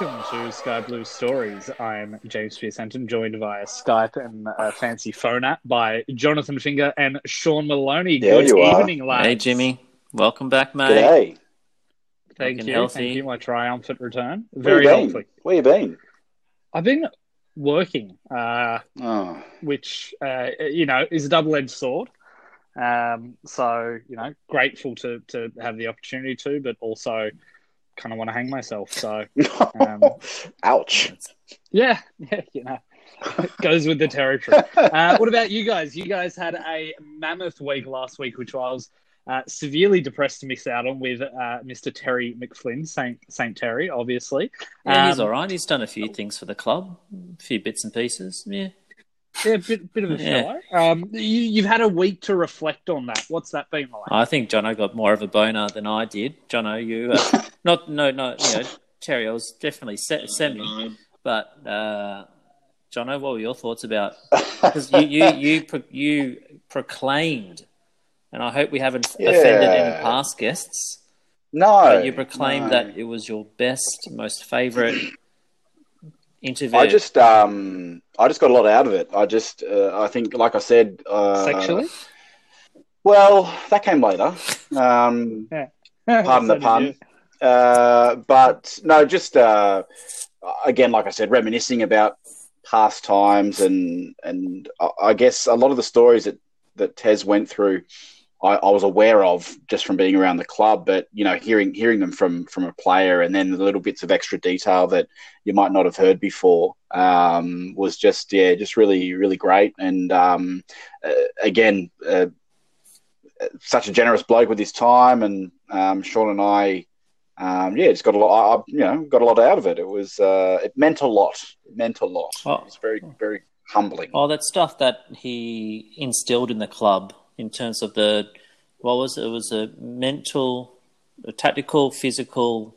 welcome to Sky Blue Stories. I'm James Pierce Henton, joined via Skype and a fancy phone app by Jonathan Finger and Sean Maloney. There Good you are. evening, lads. Hey, Jimmy. Welcome back, mate. G'day. Thank Looking you. healthy. Thank you. My triumphant return. Where Very you been? healthy. Where you been? I've been working, uh, Oh, which uh, you know is a double-edged sword. Um, so you know, grateful to to have the opportunity to, but also kind of want to hang myself. So Um, ouch. yeah, yeah, you know, it goes with the territory. Uh, what about you guys? You guys had a mammoth week last week, which I was uh, severely depressed to miss out on with uh, Mr. Terry McFlynn, Saint Saint Terry, obviously. Yeah, he's Um, all right. He's done a few things for the club, a few bits and pieces. Yeah. Yeah, bit, bit of a Yeah. fellow. Um, you, you've had a week to reflect on that. What's that been like? I think Jono got more of a boner than I did. Jono, you uh, not no no you know Terry, I was definitely se- semi, but uh, Jono, what were your thoughts about? Because you you you pro- you proclaimed, and I hope we haven't offended any past guests. No. But you proclaimed no. that it was your best, most favourite interview. I just um I just got a lot out of it. I just uh, I think like I said uh, Sexually? Well, that came later. Um pardon So the pun. Uh, but no, just uh, again, like I said, reminiscing about past times, and and I- I guess a lot of the stories that that Tez went through, I, I was aware of just from being around the club. But you know, hearing hearing them from from a player, and then the little bits of extra detail that you might not have heard before, um, was just yeah, just really really great. And um, uh, again. Uh, such a generous bloke with his time, and um, Sean and I, um, yeah, just got a lot. I, you know, got a lot out of it. It was, uh, it meant a lot. It meant a lot. Oh. It was very, very humbling. Oh, that stuff that he instilled in the club in terms of the what was it? It was a mental, a tactical, physical.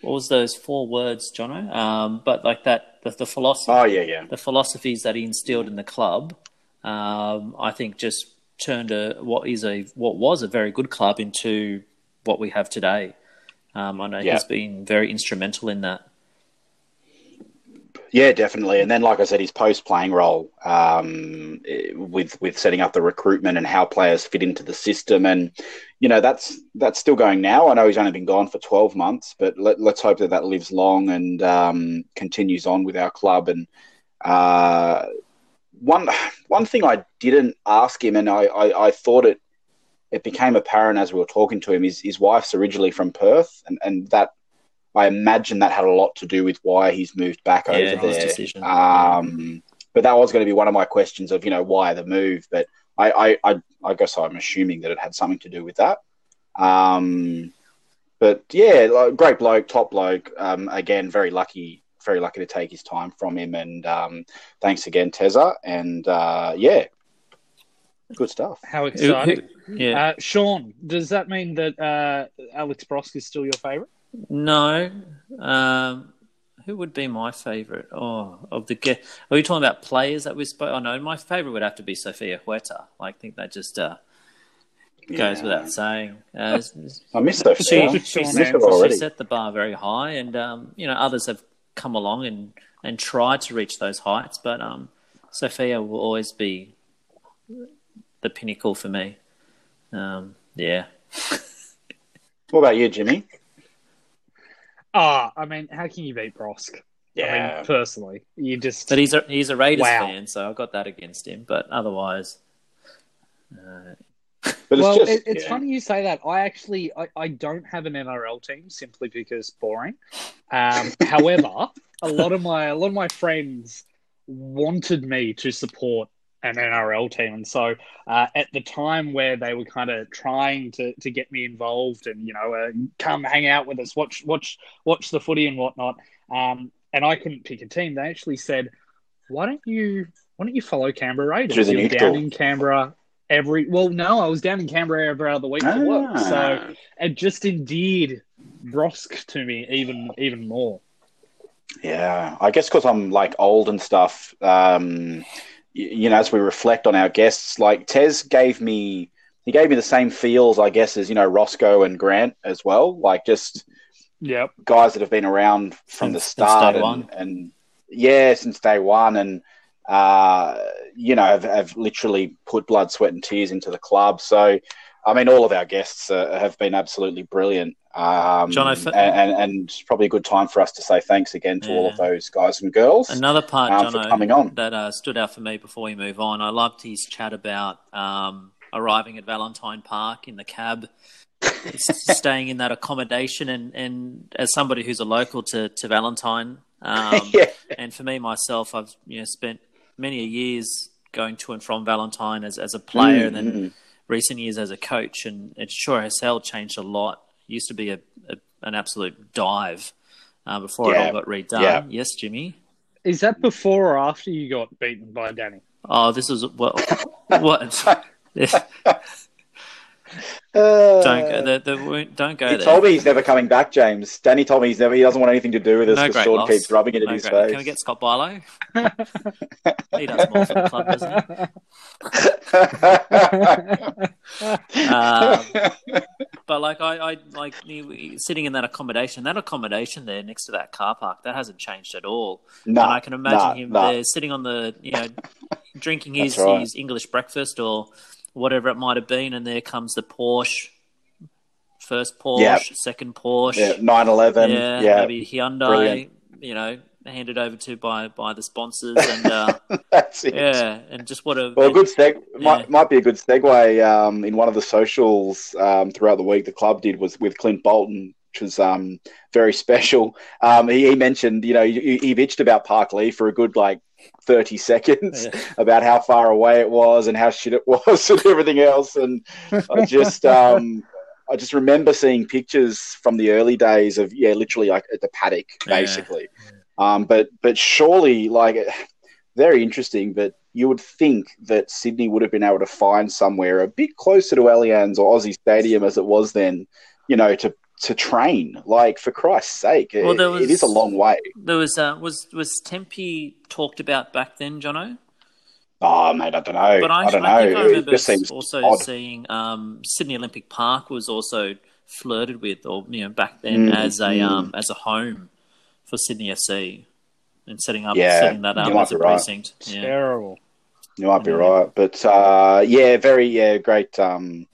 What was those four words, Jono? Um, but like that, the, the philosophy, Oh yeah, yeah, the philosophies that he instilled in the club, um, I think just turned a what is a what was a very good club into what we have today. Um, I know Yeah. he's been very instrumental in that. Yeah, definitely. And then, like I said, his post-playing role um, with with setting up the recruitment and how players fit into the system, and you know that's that's still going now. I know he's only been gone for twelve months, but let, let's hope that that lives long and um, continues on with our club. And uh, one one thing I didn't ask him, and I, I, I thought it it became apparent as we were talking to him. His his wife's originally from Perth, and, and that I imagine that had a lot to do with why he's moved back Yeah, over his there. decision. Um, but that was going to be one of my questions of you know why the move. But I I, I, I guess I'm assuming that it had something to do with that. Um, but yeah, like, great bloke, top bloke. Um, again, very lucky, very lucky to take his time from him. And um, thanks again, Tezza. And uh, yeah, good stuff. How Who- exciting. who- yeah. Uh, Sean, does that mean that uh, Alex Brosque is still your favourite? No. Um, who would be my favourite? Oh, of the ge- Are we talking about players that we spoke? Oh no, my favourite would have to be Sofia Huerta. I think that just uh, goes Yeah. without saying. Uh, I missed those. she, She, set, she set the bar very high, and um, you know others have come along and, and tried to reach those heights, but um, Sofia will always be the pinnacle for me. Um, yeah. What about you, Jimmy? Ah, I mean, how can you beat Brosque? I Yeah. mean, personally, you just. But he's a he's a Raiders Wow. fan, so I've got that against him. But otherwise, uh, But it's well, just it, it's yeah. funny you say that. I actually I, I don't have an NRL team simply because boring. Um, however, a lot of my a lot of my friends wanted me to support an NRL team, and so uh, at the time where they were kind of trying to, to get me involved and you know uh, come hang out with us, watch watch watch the footy and whatnot, um, and I couldn't pick a team. They actually said, "Why don't you why don't you follow Canberra Raiders? You're down in Canberra every well no i was down in canberra every other week for work so Ah. it just endeared brosque to me even even more Yeah, I guess because I'm like old and stuff. Um, you know, as we reflect on our guests, like Tez gave me, he gave me the same feels, I guess, as you know Roscoe and Grant as well. Like just Yep. guys that have been around from the Since- since start day and, one. and yeah, since day one, and uh, you know have, have literally put blood, sweat, and tears into the club. So, I mean, all of our guests uh, have been absolutely brilliant. Um, John, I fe- and, and, probably a good time for us to say thanks again to all of those guys and girls. Another part, um, for coming on. that uh, stood out for me before we move on. I loved his chat about um, arriving at Valentine Park in the cab, staying in that accommodation, and, and as somebody who's a local to to Valentine, um, yeah, and for me myself, I've you know spent many years going to and from Valentine as as a player, and then Mm, recent years as a coach, and it sure has hell changed a lot. It used to be a, a an absolute dive uh, before it all got redone. Yeah. Yes, Jimmy. Is that before or after you got beaten by Danny? Oh, this is what what. Uh, don't go. The, the, don't go He there. told me he's never coming back, James. Danny told me he's never. He doesn't want anything to do with us No because great Sean loss. keeps rubbing it in his face. Can we get Scott Barlow? he does more for the club, doesn't he? Um, but like I, I like sitting in that accommodation. That accommodation there next to that car park that hasn't changed at all. no, and I can imagine no, him no. there sitting on the you know drinking his right. his English breakfast or whatever it might have been, and there comes the Porsche. First Porsche, Yeah. second Porsche, Yeah, 911. yeah, Yeah, maybe Hyundai, Brilliant. you know, handed over to by by the sponsors, and uh, that's it. yeah, and just what a Well, a good seg Yeah. might, might be a good segue. Um, in one of the socials um, throughout the week, the club did was with Clint Bolton, which was um, very special. Um, he, he mentioned, you know, he, he bitched about Parklea for a good like thirty seconds Yeah. about how far away it was and how shit it was and everything else. And I just, um, I just remember seeing pictures from the early days of yeah, literally like at the paddock, Yeah. basically. Um, but but surely like very interesting. But you would think that Sydney would have been able to find somewhere a bit closer to Allianz or Aussie Stadium as it was then, you know, to to train. Like for Christ's sake, Well, it- there was- it is a long way. There was uh, was was Tempe talked about back then, Jono. Oh mate, I don't know. But I, I don't I think know. I It remember just seems also odd. seeing um, Sydney Olympic Park was also flirted with, or you know, back then Mm, as a mm. um, as a home for Sydney FC, and setting up Yeah, setting that up as a be right. precinct. Yeah. Terrible. You might be Yeah. right, but uh, yeah, very yeah, great, um,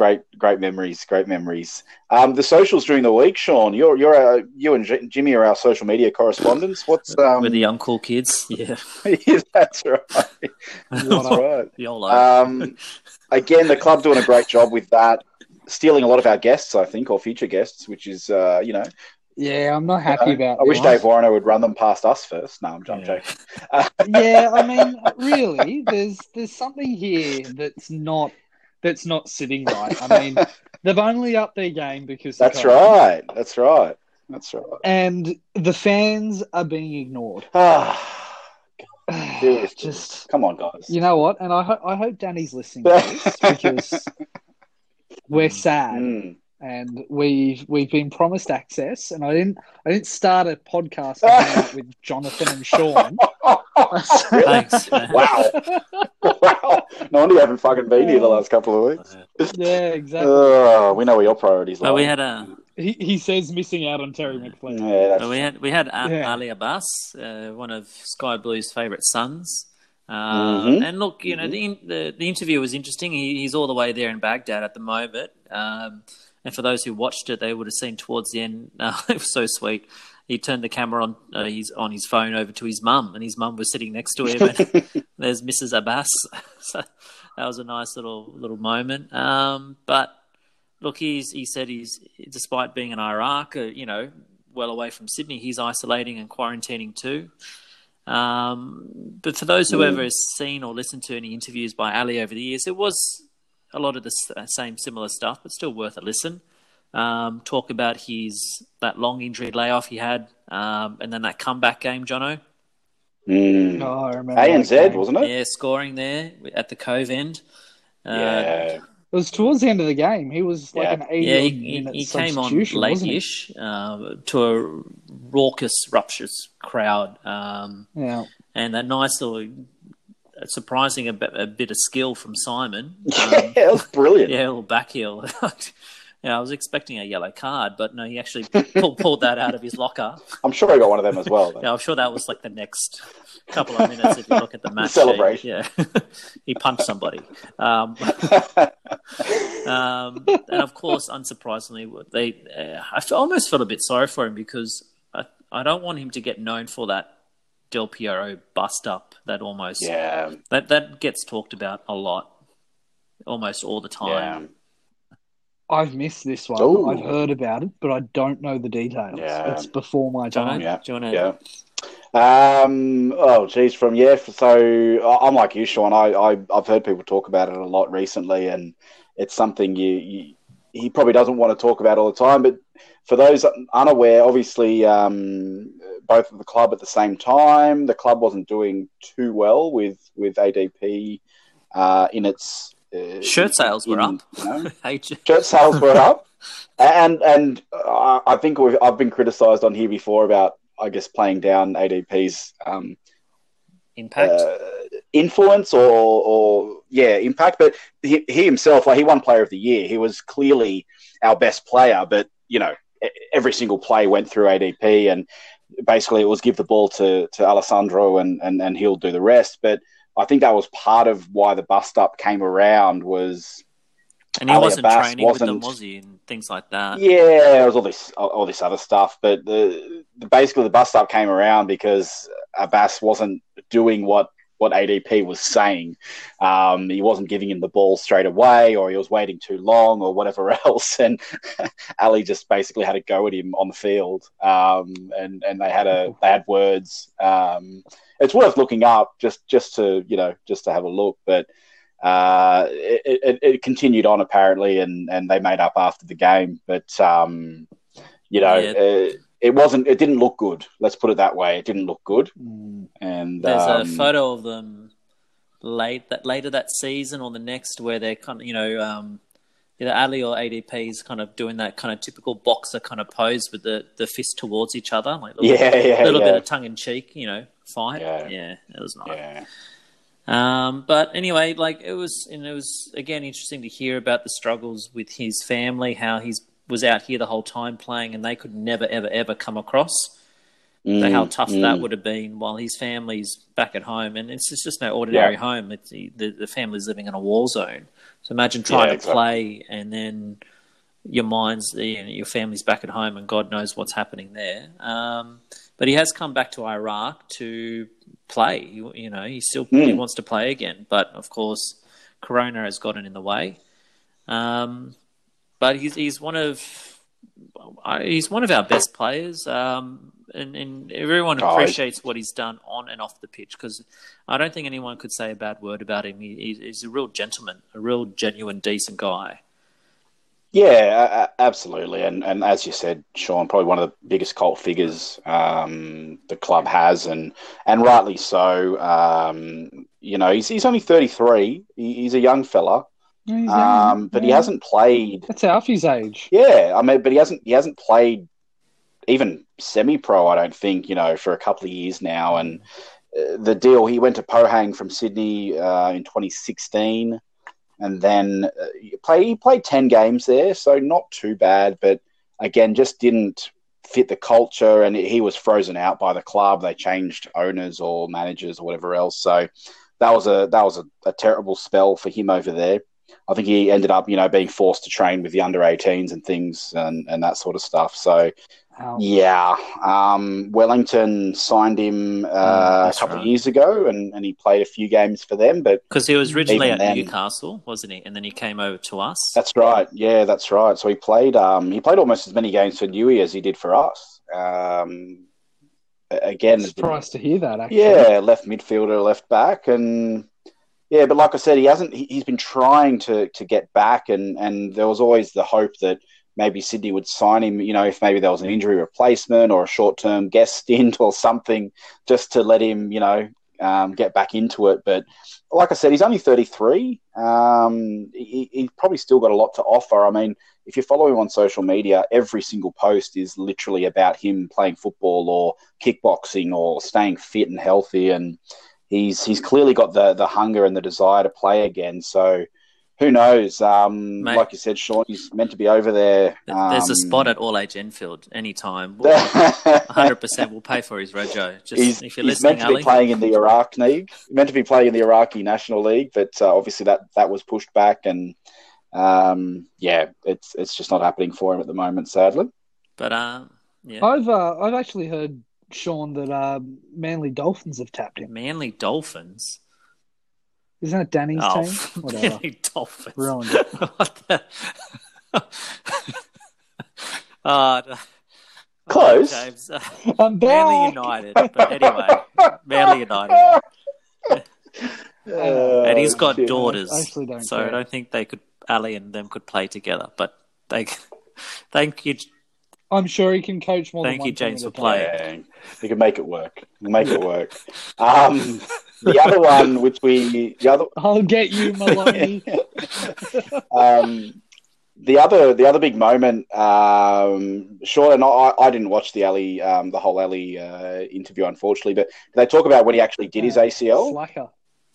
great, great memories, great memories. Um, the socials during the week, Sean. You're you're our, you and J- Jimmy are our social media correspondents. What's um? with the uncool kids, yeah, yeah, that's right. That's right. YOLO. Um, again, the club doing a great job with that, stealing a lot of our guests, I think, or future guests, which is uh, you know. Yeah, I'm not happy uh, about. I wish this. Dave Warner would run them past us first. No, I'm, I'm Yeah. joking. yeah, I mean, really, there's there's something here that's not that's not sitting right. I mean, they've only upped their game because That's COVID, right. That's right. That's right. and the fans are being ignored. Ah, Seriously. Just come on, guys. you know what, and I ho- I hope Danny's listening to this because we're sad. Mm. and we've we've been promised access. And I didn't I didn't start a podcast and hang out with Jonathan and Sean. Thanks. wow. Wow. No wonder you haven't fucking been here the last couple of weeks. yeah, exactly. Oh, we know where your priorities lie. But we had a he, he says missing out on Terry McLean. yeah, that's, Well, we had we had A- Yeah. Ali Abbas, uh, one of Sky Blue's favourite sons. Uh, Mhm. And look, you know, the, in, the the interview was interesting. He, he's all the way there in Baghdad at the moment. Um, and for those who watched it, they would have seen towards the end. Uh, it was so sweet. He turned the camera on uh, his on his phone over to his mum, and his mum was sitting next to him. And there's Mrs. Abbas. so that was a nice little little moment. Um, but look, he's he said he's despite being in Iraq, uh, you know, well away from Sydney, he's isolating and quarantining too. Um, but for those who Mm. ever has seen or listened to any interviews by Ali over the years, it was a lot of the same similar stuff, but still worth a listen. Um, talk about his that long injury layoff he had, um, and then that comeback game, Jono. Mm. Oh, I remember. ANZ, wasn't it? Yeah, scoring there at the Cove end. Uh, yeah. It was towards the end of the game. He was like Yeah. an 80 Yeah, he, odd he, he came on substitution, wasn't he? late-ish uh, to a raucous, rupturous crowd, um, Yeah. and that nice little, surprising a bit, a bit of skill from Simon. Um, Yeah, it was brilliant. yeah, a little back heel. Yeah, I was expecting a yellow card, but no, he actually pulled, pulled that out of his locker. I'm sure he got one of them as well. Yeah, I'm sure that was like the next couple of minutes if you look at the match. Celebration. Yeah, he punched somebody. Um, um, and of course, unsurprisingly, they uh, I almost felt a bit sorry for him because I, I don't want him to get known for that Del Piero bust up that almost yeah, that that gets talked about a lot, almost all the yeah, time. I've missed this one. Ooh. I've heard about it, but I don't know the details. Yeah. It's before my time. Yeah, do you want to? yeah. Um. Oh, geez. From yeah. So I- I'm like you, Sean. I, I I've heard people talk about it a lot recently, and it's something you, you he probably doesn't want to talk about all the time. But for those unaware, obviously, um, both of the club at the same time, the club wasn't doing too well with with ADP uh, in its uh, Shirt sales were up. You know, shirt sales were up, and and uh, I think we've, I've been criticised on here before about I guess playing down ADP's um, impact. uh, influence or or yeah impact, but he, he himself like he won Player of the Year. He was clearly our best player, but you know every single play went through ADP and. Basically, it was give the ball to, to Alessandro and, and, and he'll do the rest. But I think that was part of why the bust up came around was and he Ali wasn't Abbas training with them, wasn't- was he? And things like that. Yeah, it was all this all, all this other stuff, but the, the basically the bust up came around because Abbas wasn't doing what what ADP was saying. Um, he wasn't giving him the ball straight away, or he was waiting too long, or whatever else. And Ali just basically had a go at him on the field, um, and and they had a they had words. Um, it's worth looking up just just to you know just to have a look, but uh, it, it, it continued on apparently, and, and they made up after the game. But um, you know, Yeah. uh, it wasn't. It didn't look good. Let's put it that way. It didn't look good. Mm. And There's um, a photo of them late that later that season or the next where they're kind of you know um, either Ali or ADP is kind of doing that kind of typical boxer kind of pose with the, the fist towards each other, like a little, Yeah, yeah, little yeah. bit of tongue in cheek, you know, fight. Yeah. yeah, it was nice. Yeah, Um, but anyway, like it was, and it was again interesting to hear about the struggles with his family, how he's was out here the whole time playing, and they could never, ever, ever come across. Mm, how tough mm. that would have been while his family's back at home, and it's just, just no ordinary Yeah. home. It's the, the the family's living in a war zone. So imagine trying Yeah, to exactly. play, and then your mind's you know, your family's back at home, and God knows what's happening there. Um, but he has come back to Iraq to play. You, you know, he still he Mm. wants to play again, but of course, Corona has gotten in the way. Um, but he's he's one of he's one of our best players, um, and, and everyone Oh, appreciates what he's done on and off the pitch because I don't think anyone could say a bad word about him. He, he's- he's a real gentleman, a real genuine, decent guy. Yeah, absolutely. And and as you said, Sean, probably one of the biggest cult figures um, the club has, and and rightly so. Um, you know, he's he's only thirty three. He's a young fella, Yeah, um, but he hasn't played. That's Alfie's age. Yeah, I mean, but he hasn't he hasn't played even semi pro. I don't think you know for a couple of years now. And uh, the deal, he went to Pohang from Sydney uh, in 2016, and then uh, he play he played 10 games there, so not too bad. But again, just didn't fit the culture, and he was frozen out by the club. They changed owners or managers or whatever else. So that was a that was a, a terrible spell for him over there. I think he ended up, you know, being forced to train with the under 18s and things and, and that sort of stuff. So, Ow. yeah, um, Wellington signed him uh, a Mm, that's couple of years ago and, and he played a few games for them. But Because he was originally at then- Newcastle, wasn't he? And then he came over to us. that's right. Yeah, that's right. So he played um, he played almost as many games for Newey as he did for us. Um, a- again, Surprised to hear that. Actually, Yeah, left midfielder, left back, and yeah, but like I said, he hasn't. He, he's been trying to to get back, and and there was always the hope that maybe Sydney would sign him. You know, if maybe there was an injury replacement or a short term guest stint or something, just to let him, you know, um, get back into it. But like I said, he's only thirty three. Um, he, he's probably still got a lot to offer. I mean. If you follow him on social media, every single post is literally about him playing football or kickboxing or staying fit and healthy and he's he's clearly got the the hunger and the desire to play again so who knows? Um, Mate. like you said, Sean, he's meant to be over there. There's a Um, spot at All Age Enfield anytime. 100% we'll pay for his rego. Just he's, if you're he's listening, meant to be playing in the Iraq League. Meant to be playing in the Iraqi National League, but uh, obviously that that was pushed back, and um, yeah, it's it's just not happening for him at the moment, sadly. But uh, yeah, I've uh, I've actually heard Sean that uh, Manly Dolphins have tapped him. Manly Dolphins. Isn't that Danny's Oh, team? Whatever. Manly Dolphins. Ruined it. what the? oh, no. Close. Oh, James. I'm Manly. United. But anyway, Manly United. and he's got shit. daughters. I actually don't so care. I don't think they could, Ali and them could play together. But they, thank you. I'm sure he can coach more Thank than you, James, for playing. He can make it work. Make it work. Um, the other one, which we the other I'll get you, Maloney. um, the other the other big moment, um, Sean and I, I didn't watch the Ali um, the whole Ali uh, interview unfortunately, but they talk about when he actually did his ACL. Slacker.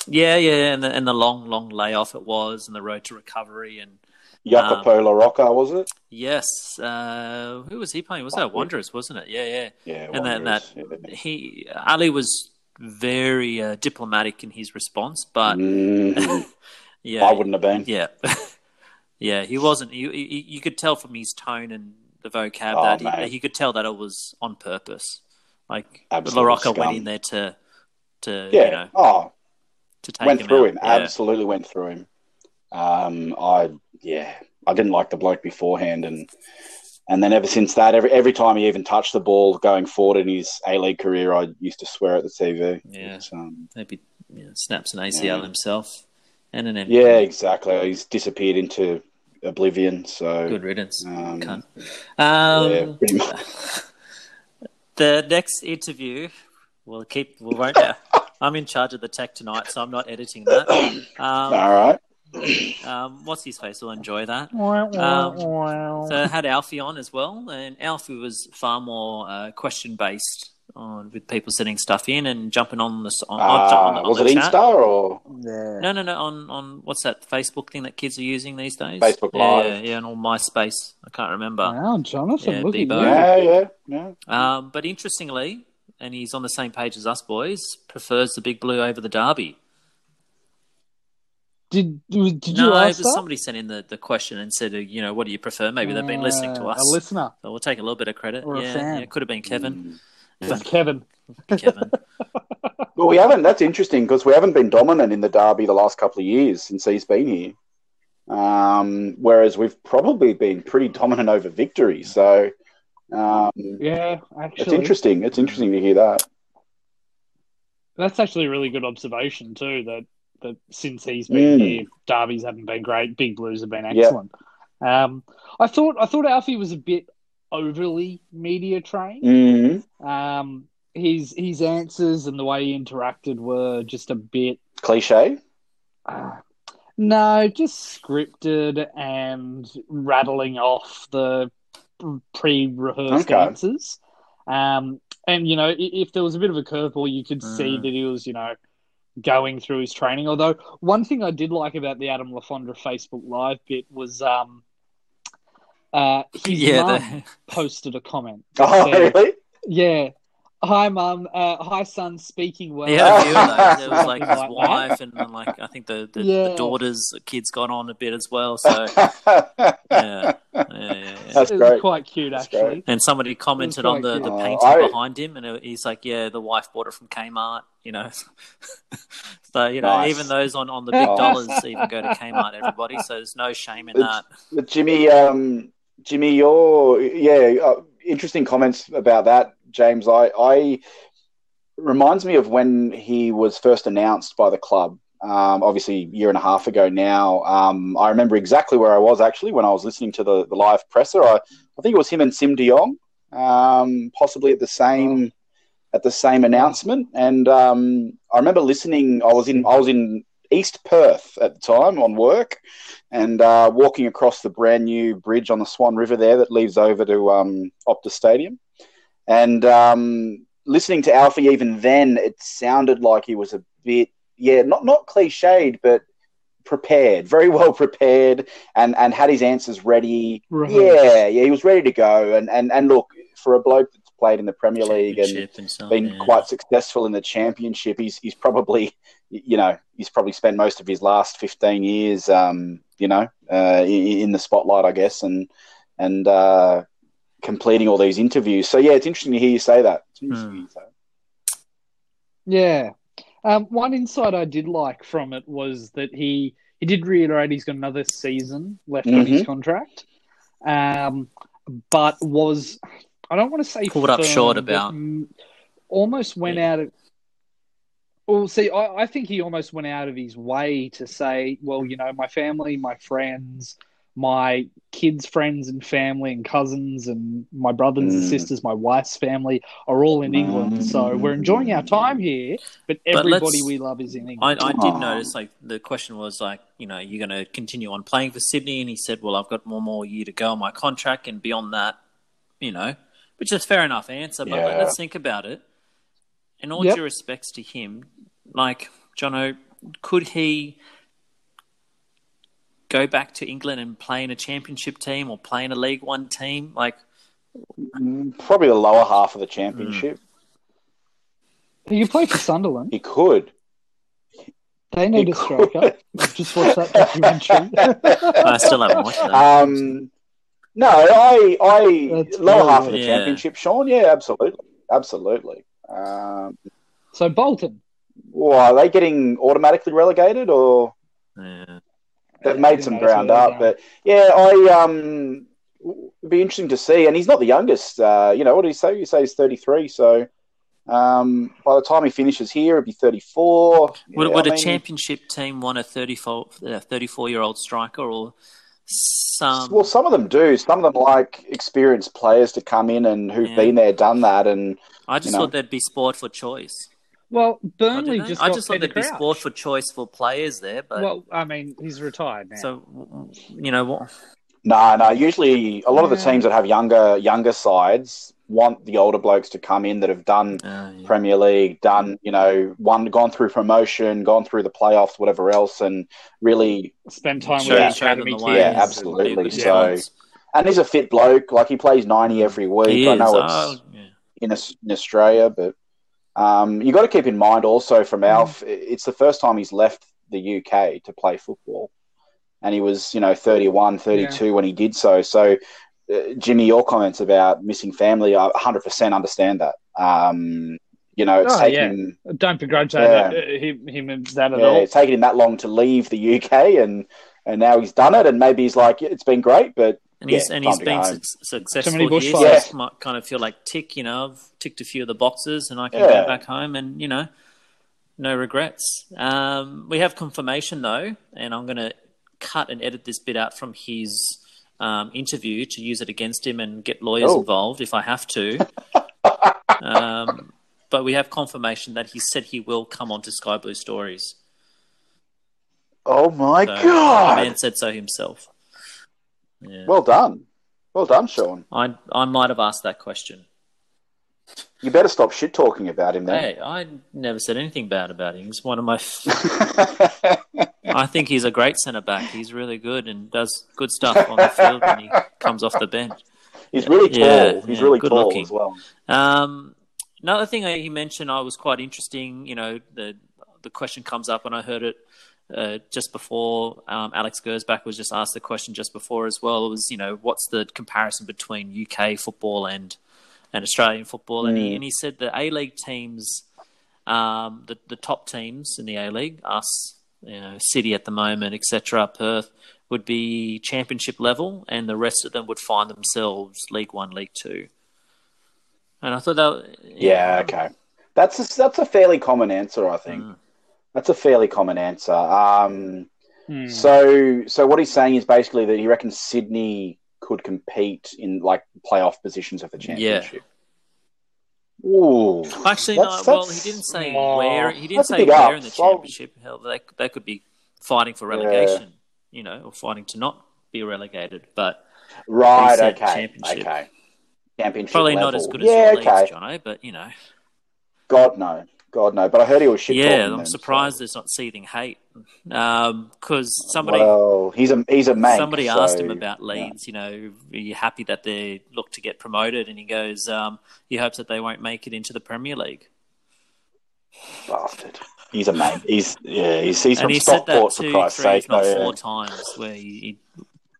Yeah, yeah, and the, and the long, long layoff it was, and the road to recovery, and Jacopo La Rocca, was it? yes, uh, who was he playing? Was that Wanderers, wasn't it? Yeah, yeah. Yeah, And then Wanderers. He Ali was very uh, diplomatic in his response, but Mhm. yeah, I wouldn't have been. Yeah, yeah, he wasn't. You, could tell from his tone and the vocab Oh, that he, he could tell that it was on purpose. Like LaRocca went in there to, to Yeah. you know, oh, to take went him through out. him. Yeah. Absolutely went through him. Um, I yeah, I didn't like the bloke beforehand, and and then ever since that, every every time he even touched the ball going forward in his A League career, I used to swear at the TV. Yeah. Um, Maybe you know, snaps an ACL Yeah. himself, and an yeah, exactly. He's disappeared into oblivion. So Good riddance, Um. Um, yeah, pretty much. The next interview, we'll keep. We won't. I'm in charge of the tech tonight, so I'm not editing that. Um, All right. um, what's his face? will enjoy that. Wow, wow, Um. So I had Alfie on as well, and Alfie was far more uh, question based on with people sending stuff in and jumping on the on, on, on, Uh, on was the it chat. Insta or yeah. No, no, no. On on what's that Facebook thing that kids are using these days? Facebook yeah, Live. Yeah, yeah, and on MySpace. I can't remember. Wow, Jonathan, Yeah, look at Bebo. you. yeah, yeah, yeah. Um, but interestingly, and he's on the same page as us boys, prefers the Big Blue over the Derby. Did did you no, it ask that? somebody sent in the, the question and said, uh, you know, what do you prefer? Maybe they've been listening to us. A listener. So we'll take a little bit of credit. Or a fan. yeah, it could have been Kevin. It's Kevin. Kevin. Well, we haven't. That's interesting because we haven't been dominant in the derby the last couple of years since he's been here. Um, whereas we've probably been pretty dominant over victory. So um, Yeah, it's interesting. It's interesting to hear that. that's actually a really good observation too. That that since he's been Mm. here, derbies haven't been great. Big Blues have been excellent. Um, I thought I thought Alfie was a bit overly media trained. mm Um, his his answers and the way he interacted were just a bit Cliche. uh, no, just scripted and rattling off the pre-rehearsed Okay. answers. Um, and you know, if there was a bit of a curveball, you could see Mm. that he was, you know, going through his training. Although one thing I did like about the Adam Le Fondre Facebook Live bit was um, uh, his yeah, mum the, posted a comment. Oh, said, really? Yeah. Hi, mum. Uh, hi, son. Speaking well. he had a few of those. There was like his that. wife and, and like I think the, the, Yeah. the daughter's kids got on a bit as well. So yeah, yeah, yeah, yeah. That's it great. quite cute, That's actually. great. And somebody commented on the, the painting Oh, I- behind him, and he's like, "Yeah, the wife bought it from Kmart." You know, so you know, Nice. even those on, on the big Nice. dollars even go to Kmart. Everybody, so there's no shame in It's- that. But Jimmy, um, Jimmy, your yeah, uh, interesting comments about that, James. I, I reminds me of when he was first announced by the club. Um, obviously, a year and a half ago now. Um, I remember exactly where I was actually when I was listening to the, the live presser. I, I think it was him and Siem De Jong, um, possibly at the same at the same announcement. And um, I remember listening. I was in I was in East Perth at the time on work, and uh, walking across the brand new bridge on the Swan River there that leads over to um, Optus Stadium, and um, listening to Alfie even then, it sounded like he was a bit, yeah, not not cliched, but prepared, very well prepared, and and had his answers ready. Rehearsed. Yeah, yeah, he was ready to go. And and and look for a bloke that's played in the Premier League and and stuff, been yeah. quite successful in the championship. He's he's probably you know he's probably spent most of his last fifteen years, um, you know, uh, in, in the spotlight, I guess, and and uh, completing all these interviews. So yeah, it's interesting to hear you say that. It's interesting to hear you say that. Yeah. Um, one insight I did like from it was that he he did reiterate he's got another season left on his Mhm. contract, um, but was I don't want to say Pulled up firm, short about- mm, almost went out of. Well, see, I, I think he almost went out of his way to say, well, you know, my family, my friends, my kids' friends and family and cousins and my brothers and Mm. sisters, my wife's family are all in England. So we're enjoying our time here, but But everybody let's- we love is in England. I did notice, like, the question was, like, you know, you're going to continue on playing for Sydney? And he said, well, I've got one more year to go on my contract. And beyond that, you know, which is a fair enough answer. But Yeah. let's think about it. In all Yep. due respects to him, like, Jono, could he go back to England and play in a championship team or play in a League One team? Like, Mm, Probably the lower half of the championship. you play for Sunderland. He could. They need He a striker. Just watch that documentary. I still haven't watched that. Um, no, I, I That's lower very half of the good. championship, Sean. Yeah, absolutely, absolutely. Um, so Bolton. well, are they getting automatically relegated, or yeah. They've made some ground where they're up? But yeah, I um, it'd be interesting to see. And he's not the youngest. Uh, you know, what did he say? You say he's thirty three. So um, by the time he finishes here, he'll be thirty four. Would, would a championship team want a 34, uh, 34 year old striker or some? Well, some of them do. Some of them like experienced players to come in and who've Yeah. been there, done that, and I just you know. thought there'd be sport for choice. Well, I, Burnley didn't. just I just thought there'd be sport for choice for players there, but Well, I mean, he's retired now. so you know what? No, no. Usually, a lot of the teams that have younger younger sides want the older blokes to come in that have done Uh, yeah. Premier League, done you know, one gone through promotion, gone through the playoffs, whatever else, and really. Spend time Show- with the show them academy the Yeah, absolutely. Be So- response. And he's a fit bloke. Like he plays ninety every week. he I is. know it's Oh, yeah. in, Aus- in Australia, but um, you got to keep in mind also from Mm. Alf, it's the first time he's left the UK to play football, and he was you know 31, 32 when he did so. So, uh, Jimmy, your comments about missing family, I 100% understand that. Um, you know, it's Oh, taken Don't begrudge that, Yeah. uh, him, him that at yeah, all. it's taken him that long to leave the UK, and and now he's done it, and maybe he's like, it's been great, but And he's Yeah, and time he's to been su- successful many here. So bushfires. it might kind of feel like tick. You know, I've ticked a few of the boxes, and I can Yeah. go back home, and you know, no regrets. Um, we have confirmation though, and I'm going to cut and edit this bit out from his um, interview to use it against him and get lawyers Oh. involved if I have to. um, but we have confirmation that he said he will come on to Sky Blue Stories. oh my So, god, the man said so himself. Yeah. well done, well done, Sean. I I might have asked that question. You better stop shit talking about him then. Hey, I never said anything bad about him. He's one of my. I think he's a great centre back. He's really good and does good stuff on the field when he comes off the bench. He's really tall. Yeah, He's yeah, really good tall looking. as well. Um, another thing he mentioned I was quite interesting. You know, the the question comes up, and I heard it uh, just before. Um, Alex Gersbach was just asked the question just before as well. It was, you know, what's the comparison between UK football and and Australian football? And he Mm. and he said the A League teams, um, the the top teams in the A League, us, you know, City at the moment, etc., Perth. Would be championship level, and the rest of them would find themselves League One, League Two. And I thought that, Yeah, okay. That's a, that's a fairly common answer, I think. Mm. That's a fairly common answer. Um, Hmm. So, so what he's saying is basically that he reckons Sydney could compete in like playoff positions of the championship. Yeah. Ooh, Actually, That's- no. Well, he didn't say Oh, where. He didn't say where up. in the So- championship. Hell, they they could be fighting for relegation, you know, or fighting to not be relegated. But right. He said Okay. championship. Okay. Championship. probably not as good as yeah, your okay. leagues, Jono. But you know, God no. God no, but I heard he was shit. yeah, I'm surprised there's not seething hate because somebody Well, he's a he's a man. somebody asked him about Leeds. You know, are you happy that they look to get promoted? And he goes, um, he hopes that they won't make it into the Premier League. Bastard. He's a man. He's yeah. He's, he's from he said that Stockport for two, Christ's three, sake. not No, yeah. four times, where he, he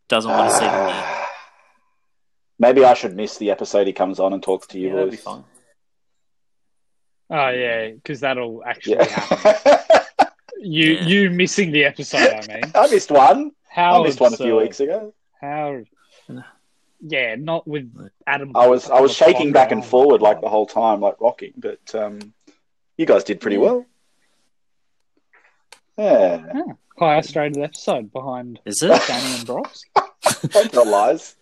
doesn't want to see them there. Maybe I should miss the episode he comes on and talks to you Yeah, that'd be fine. Oh yeah, because that'll actually happen. You Yeah. you missing the episode? I mean, I missed one. how I missed one a few absurd. weeks ago. How? Yeah, not with Adam. I was I was shaking back and forward like the whole time, like rocking. But um, you guys did pretty well. Yeah, God. highest rated episode behind Is it? Danny and Brox. that's not lies.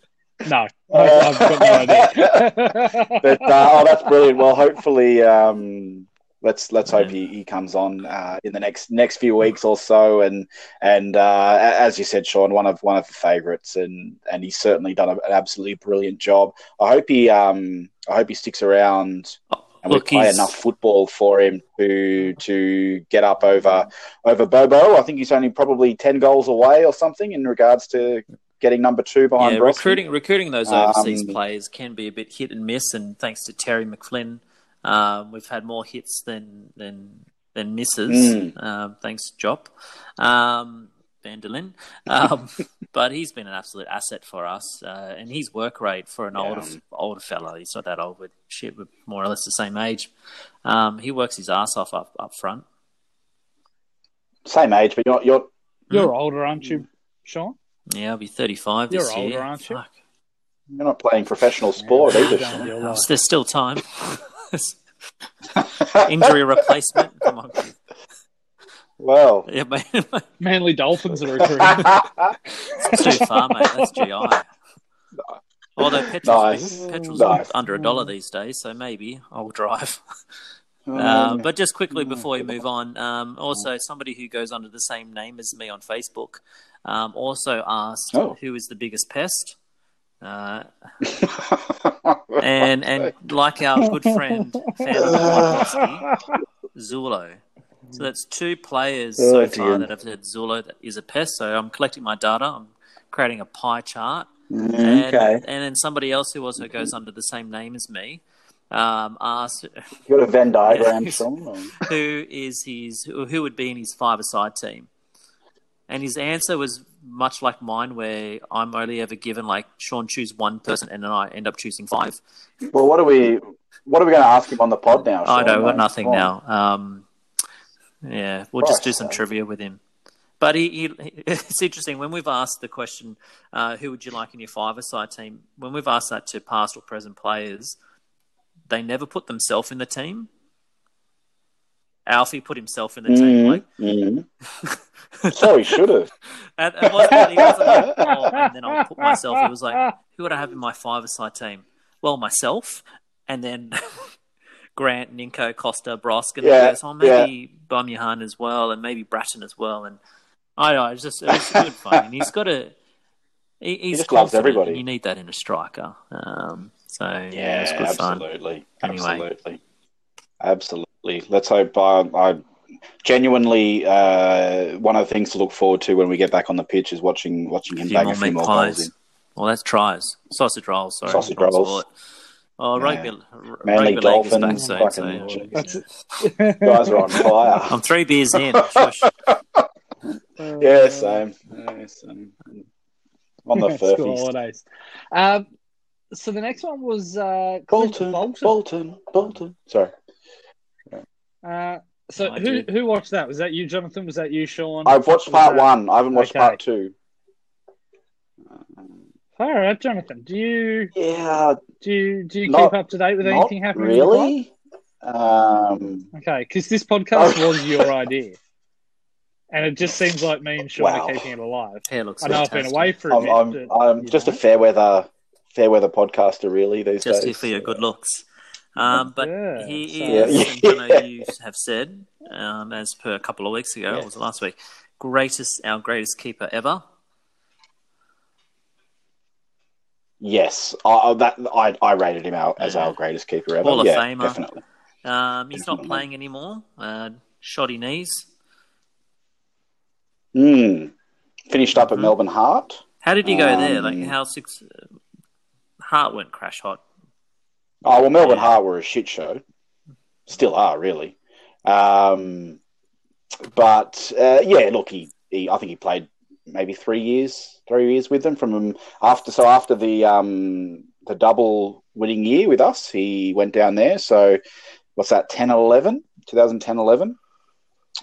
No, I, I've got no idea. But uh, oh, that's brilliant. Well, hopefully, um, let's let's hope he, he comes on uh, in the next next few weeks or so. And and uh, as you said, Sean, one of one of the favourites, and and he's certainly done a- an absolutely brilliant job. I hope he um I hope he sticks around and Look, we play he's- enough football for him to to get up over over Bobo. I think he's only probably ten goals away or something in regards to getting number two behind Yeah, Broski. recruiting recruiting those overseas Um, players can be a bit hit and miss, and thanks to Terry McFlynn, um, we've had more hits than than than misses. Mm. Um, thanks, Jop. Um, Vanderlyn, um, but he's been an absolute asset for us, uh, and his work rate for an Yeah. older older fella, he's not that old, but shit, we're more or less the same age. Um, he works his ass off up up front. Same age, but you're you're You're older, aren't you, Sean? Yeah, I'll be thirty five this You're older, year. aren't you? Fuck. you're not playing professional sport Yeah, either. you're done with your life. There's still time. Injury replacement. Come on. well, Yeah, man. Manly Dolphins are recruiting. It's too far, mate. That's GI. Although petrol's, Nice. petrol's Nice. under a dollar these days, so maybe I'll drive. Um, but just quickly before we move on, um, also somebody who goes under the same name as me on Facebook um, also asked Oh. who is the biggest pest. Uh, and and like our good friend fan of the podcast, Zullo. So that's two players Oh, so dear. that have said Zullo is a pest. So I'm collecting my data. I'm creating a pie chart. And, okay, and then somebody else who also goes under the same name as me um, asked you got a Venn diagram. Sean? who is his who who would be in his five-a-side team, and his answer was much like mine, where I'm only ever given like Sean choose one person, and then I end up choosing five. Well, what are we? What are we going to ask him on the pod now? I Sean? know, we've got nothing come now. Um, yeah, we'll just do some sake. trivia with him. But he, he, it's interesting when we've asked the question, uh, "Who would you like in your five-a-side team?" When we've asked that to past or present players, they never put themselves in the team. Alfie put himself in the team. Mhm, Like, mhm. so he should have. and it wasn't, he wasn't like, oh, and then I'll put myself. It was like, who would I have in my five-a-side team? Well, myself, and then Grant, Ninko, Kosta, Brosque, and Yeah, goes, oh, maybe Bumyahan as well, and maybe Brattan as well. And I know, it's just it was good fun. And he's got a. He, he's just loves everybody. and You need that in a striker. Um, so yeah, Yeah, it's good fun. absolutely, Anyway. absolutely, absolutely. Let's hope. I, I genuinely uh, one of the things to look forward to when we get back on the pitch is watching watching him few bang more a few meat more pies. goals in. Well, that's tries. Sausage rolls. Sorry, Sausage rolls. spoil it. Oh, Yeah. rugby, Manly rugby league is back soon. fucking- So That's Guys are on fire. I'm three beers in. Shush. yeah, same. Yeah, same. On the School furfies. holidays. Um, so the next one was uh, Bolton, Bolton. Bolton, Bolton. Sorry. Uh, so I who who watched that? Was that you, Jonathan? Was that you, Sean? I've watched part that- one. I haven't watched Okay. part two. All right, Jonathan. Do you Yeah, do you, do you Not- keep up to date with not anything happening? in the club? really. Um, Okay, because this podcast Oh. was your idea, and it just seems like me and Sean Wow. are keeping it alive. Hair looks I know I've been away for a I'm, bit. I'm, but, I'm just know. a fair weather, fair weather podcaster, really these Just days. Just here for your good looks. Um, but Yeah, he so- is, Yeah. and I know you have said, um, as per a couple of weeks ago, or Yes. was it last week, greatest, our greatest keeper ever. Yes, I, I- that I, I rated him out as Yeah. our greatest keeper ever. Hall of yeah, Famer. definitely. Um, he's not playing anymore. Uh, shoddy knees. Hmm. Finished up at Mhm. Melbourne Heart. How did he go there? Like Um, how six Heart went crash hot. Oh well, Melbourne. Heart were a shit show. Still are really. Um, but uh, yeah, look, he, he I think he played maybe three years, three years with them from um, after. So after the um, the double winning year with us, he went down there. So what's that? 10, 11? 2010, 11?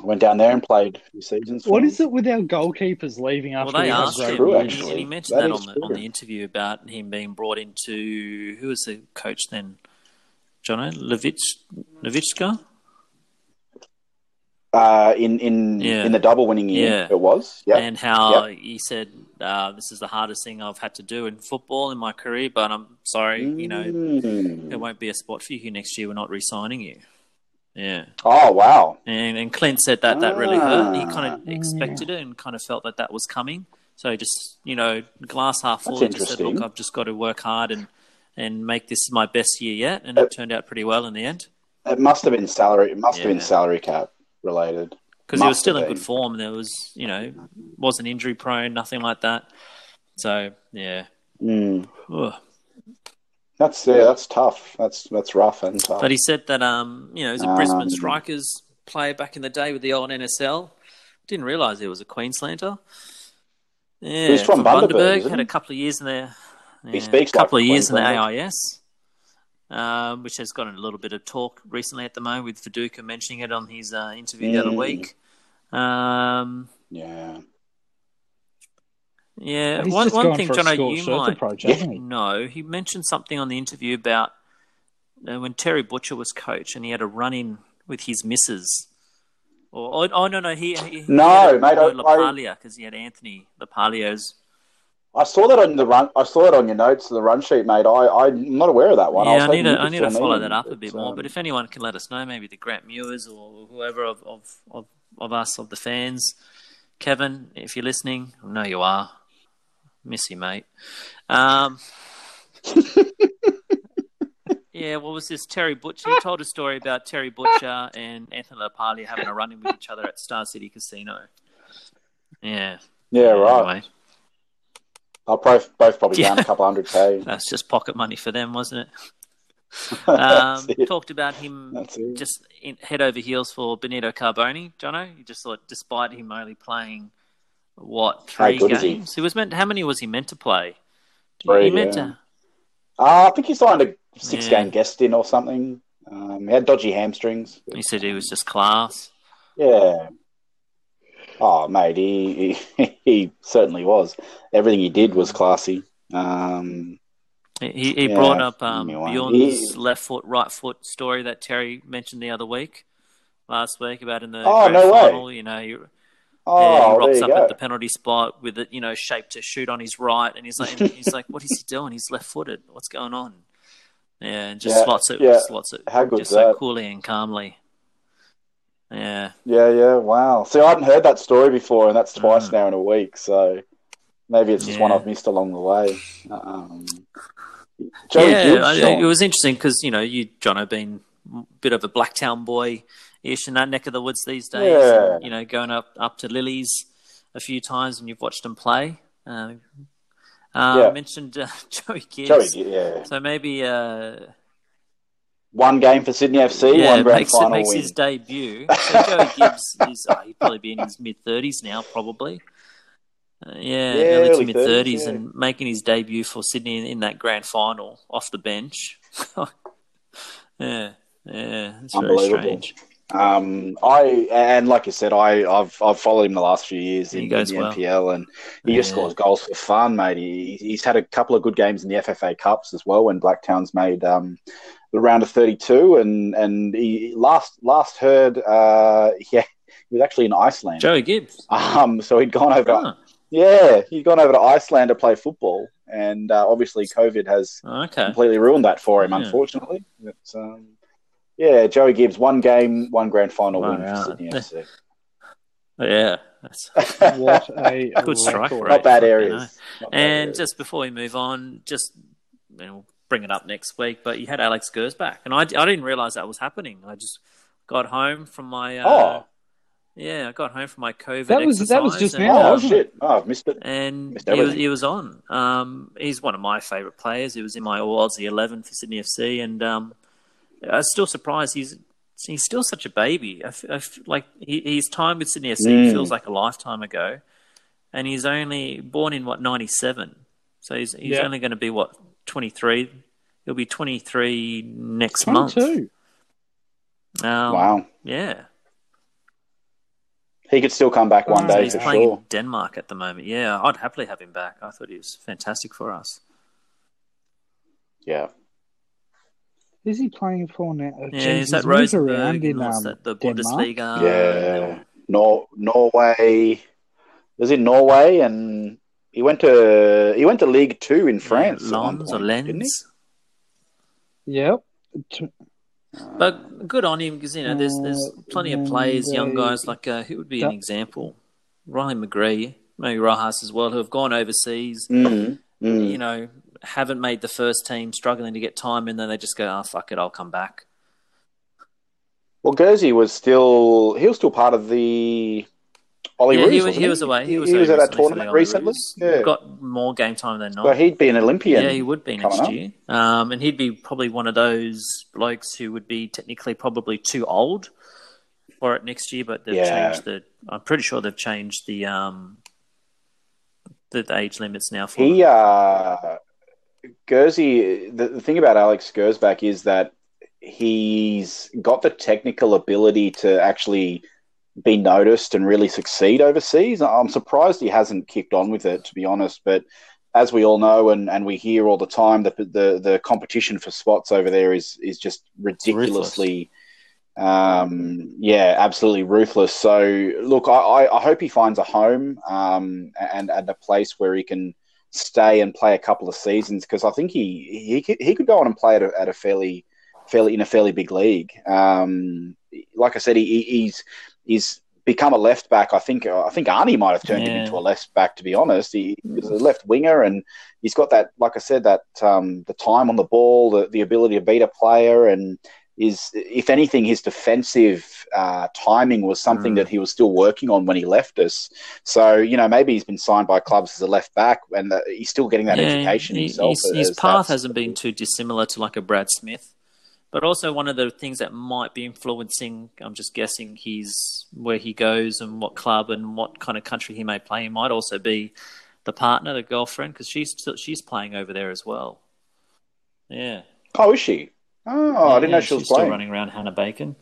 Went down there and played a few seasons. for What them. is it with our goalkeepers leaving after Well, they asked him, true, and, he, he mentioned That that, is on the on the interview about him being brought into who was the coach then? Jono Levich Levitchka? Uh, in in Yeah. in the double winning year, Yeah. it was. Yeah. and how he said uh, this is the hardest thing I've had to do in football in my career, but I'm sorry, you know, Mm. it won't be a spot for you next year. We're not re-signing you. Yeah, Oh wow. and and Clint said that that really hurt. He kind of Ah. expected it and kind of felt that that was coming. So he just you know, glass half full. That's He just said, "Look. I've just got to work hard and and make this my best year yet." And it turned out pretty well in the end It must have been salary. It must have been salary cap related. because he was still in have good form. There was you know wasn't injury prone, nothing like that. So yeah. Mm. That's yeah, that's tough. That's that's rough and tough. But he said that um, you know, he was a Um, Brisbane Strikers player back in the day with the old NSL. Didn't realise he was a Queenslander. Yeah, He's from Bundaberg, isn't Had a couple of years in there. He speaks a couple like of years in the AIS, um, which has gotten a little bit of talk recently at the moment with Viduka mentioning it on his uh, interview the other Mm. week. Um, yeah. Yeah, He's one, just one thing, John, a you earth might approach, hasn't he? no, he mentioned something on the interview about uh, when Terry Butcher was coach and he had a run in with his missus. Or, oh, oh no, no, he, he he No, had a, mate, I- no, LaPaglia because he had Anthony LaPaglia's. I saw that on the run. I saw it on your notes, the run sheet, mate. I I'm not aware of that one. Yeah, was I need hoping to I need to fill me follow that up a bit It's, more. um, But if anyone can let us know, maybe the Grant Mewers or whoever of of, of, of us of the fans, Kevin, if you're listening, I know you are. Miss you, mate. Um, yeah, what was this? Terry Butcher. You told a story about Terry Butcher and Anthony LaPaglia having a run in with each other at Star City Casino. Yeah. yeah, right. Anyway, I'll both both probably Yeah. down a couple hundred k. that's just pocket money for them, wasn't it? Um, it. talked about him just in, head over heels for Benito Carbone, Jono. You just thought, despite him only playing what How three is he? games, he? was meant. How many was he meant to play? Three, he meant yeah. to. Uh, I think he signed a six Yeah. game guest in or something. Um, he had dodgy hamstrings. He said he was just class. Yeah. Oh, mate, he, he he certainly was. Everything he did was classy. Um, He, he Yeah, brought up um. Bjorn's left foot, right foot story that Terry mentioned the other week, last week about in the Oh, no way. You know, he, oh, yeah, he there rocks up go. at the penalty spot with it, you know, shaped to shoot on his right, and he's like, and he's like, what is he doing? He's left footed. What's going on? Yeah, and just Yeah, slots it, yeah. slots it, How good's just so coolly and calmly. Yeah, Yeah, yeah, wow. See, I hadn't heard that story before, and that's twice Mm. now in a week. So maybe it's just one I've missed along the way. Um, yeah. Gibbs, I- it was interesting because you know you, John, have been a bit of a Blacktown boy ish in that neck of the woods these days. Yeah. And, you know, going up up to Lilies a few times, and you've watched them play. Uh, uh, Yeah. Mentioned uh, Joey Gibbs. Joey, yeah. So maybe uh, One game for Sydney FC, yeah, one grand makes, final makes win. his debut. So Joey Gibbs is oh, he'd probably be in his mid thirties now, probably. Uh, yeah, Yeah, early to mid thirties, yeah. and making his debut for Sydney in, in that grand final off the bench. yeah, yeah, it's very strange. Um, I and like you said, I I've I've followed him the last few years in, in the well. NPL, and he just Yeah. scores goals for fun, mate. He, he's had a couple of good games in the FFA Cups as well when Blacktown's made um, the round of thirty-two, and and he last last heard, uh, yeah, he was actually in Iceland. Joey Gibbs. Um, so he'd gone over, Oh, yeah, he'd gone over to Iceland to play football, and uh, obviously COVID has okay. completely ruined that for him, Yeah. unfortunately. But, um, yeah, Joey Gibbs, one game, one grand final Wow, win yeah. for Sydney FC. Yeah, that's What a Good strike record. rate. Not bad you know. Not bad And areas. just before we move on, just you know, bring it up next week. But you had Alex Gersbach, and I, I didn't realize that was happening. I just got home from my uh, Oh. yeah, I got home from my COVID. That was- that was just and, now, uh, Oh shit! Oh, I've missed it. and Missed he was, he was on. Um, he's one of my favourite players. He was in my All Aussie eleven for Sydney FC, and um, I was still surprised he's he's still such a baby. I f- I f- like he, his time with Sydney FC Mm. feels like a lifetime ago, and he's only born in what ninety seven, so he's he's Yeah. only going to be what twenty three. He'll be twenty three next month. Um, wow, Yeah. he could still come back one Wow. day He's for playing sure. in Denmark at the moment. Yeah, I'd happily have him back. I thought he was fantastic for us. Yeah. Who's he playing for now? Oh, Yeah, geez, is that he's Rosenborg in um, that, the Bundesliga? Yeah, Nor- Norway. Was in Norway, and he went to he went to League Two in France. at one Lens or point, didn't? Lens. Yep. But good on him because you know there's there's Uh, plenty of players, young guys like uh, who would be an example? Ryan McGree, maybe Rojas as well, who have gone overseas. Mm, mm. You know, haven't made the first team, struggling to get time, and then they just go, "Oh fuck it, I'll come back." Well, Guernsey was still he was still part of the Ollie yeah, Roos, he, wasn't he was away. He was, he was at that recently for the tournament recently. Yeah, Got more game time than not. so he'd be an Olympian. Yeah, he would be next up. year. Um, and he'd be probably one of those blokes who would be technically probably too old for it next year, but they've Yeah. changed the. I'm pretty sure they've changed the um, the, the age limits now for. He, uh, Guernsey, the, the thing about Alex Gersbach is that he's got the technical ability to actually be noticed and really succeed overseas. I'm surprised he hasn't kicked on with it, to be honest. But as we all know, and, and we hear all the time, the, the the competition for spots over there is is just ridiculously, um, yeah, absolutely ruthless. So look, I, I, I hope he finds a home um, and and a place where he can stay and play a couple of seasons because I think he he could, he could go on and play at a, at a fairly fairly in a fairly big league. Um, like I said, he, he- he's he's become a left back. I think I think Arnie might have turned him into a left back. To be honest, he, he's a left winger and he's got that. Like I said, that um, the time on the ball, the, the ability to beat a player, and is if anything, his defensive uh, timing was something Mm. that he was still working on when he left us. So you know, maybe he's been signed by clubs as a left back, and that he's still getting that Yeah, education he- himself. his, his path hasn't been too dissimilar to like a Brad Smith, but also one of the things that might be influencing. I'm just guessing he's where he goes and what club and what kind of country he may play. in might also be the partner, the girlfriend, because she's still, she's playing over there as well. Yeah. Oh, is she? Oh, I didn't Yeah, know she was she's still running around Hannah Bacon.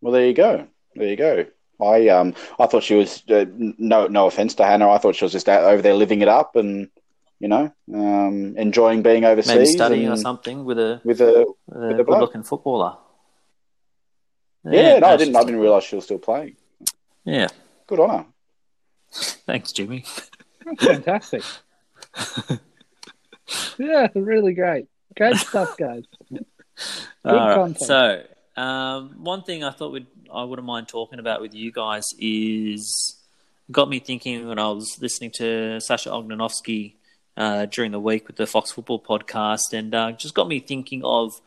Well, there you go. There you go. I um I thought she was uh, no no offense to Hannah. I thought she was just out over there living it up and you know um enjoying being overseas. Maybe studying or something with a, With a with a a good-looking footballer. yeah, no, I didn't. I didn't realize she was still playing. Yeah, Good on her. thanks, Jimmy. Fantastic. yeah, really great. Great stuff, guys. Good All right. content. So, um, one thing I thought would I wouldn't mind talking about with you guys is got me thinking when I was listening to Sasha Ognenovski uh, during the week with the Fox Football podcast, and uh, just got me thinking of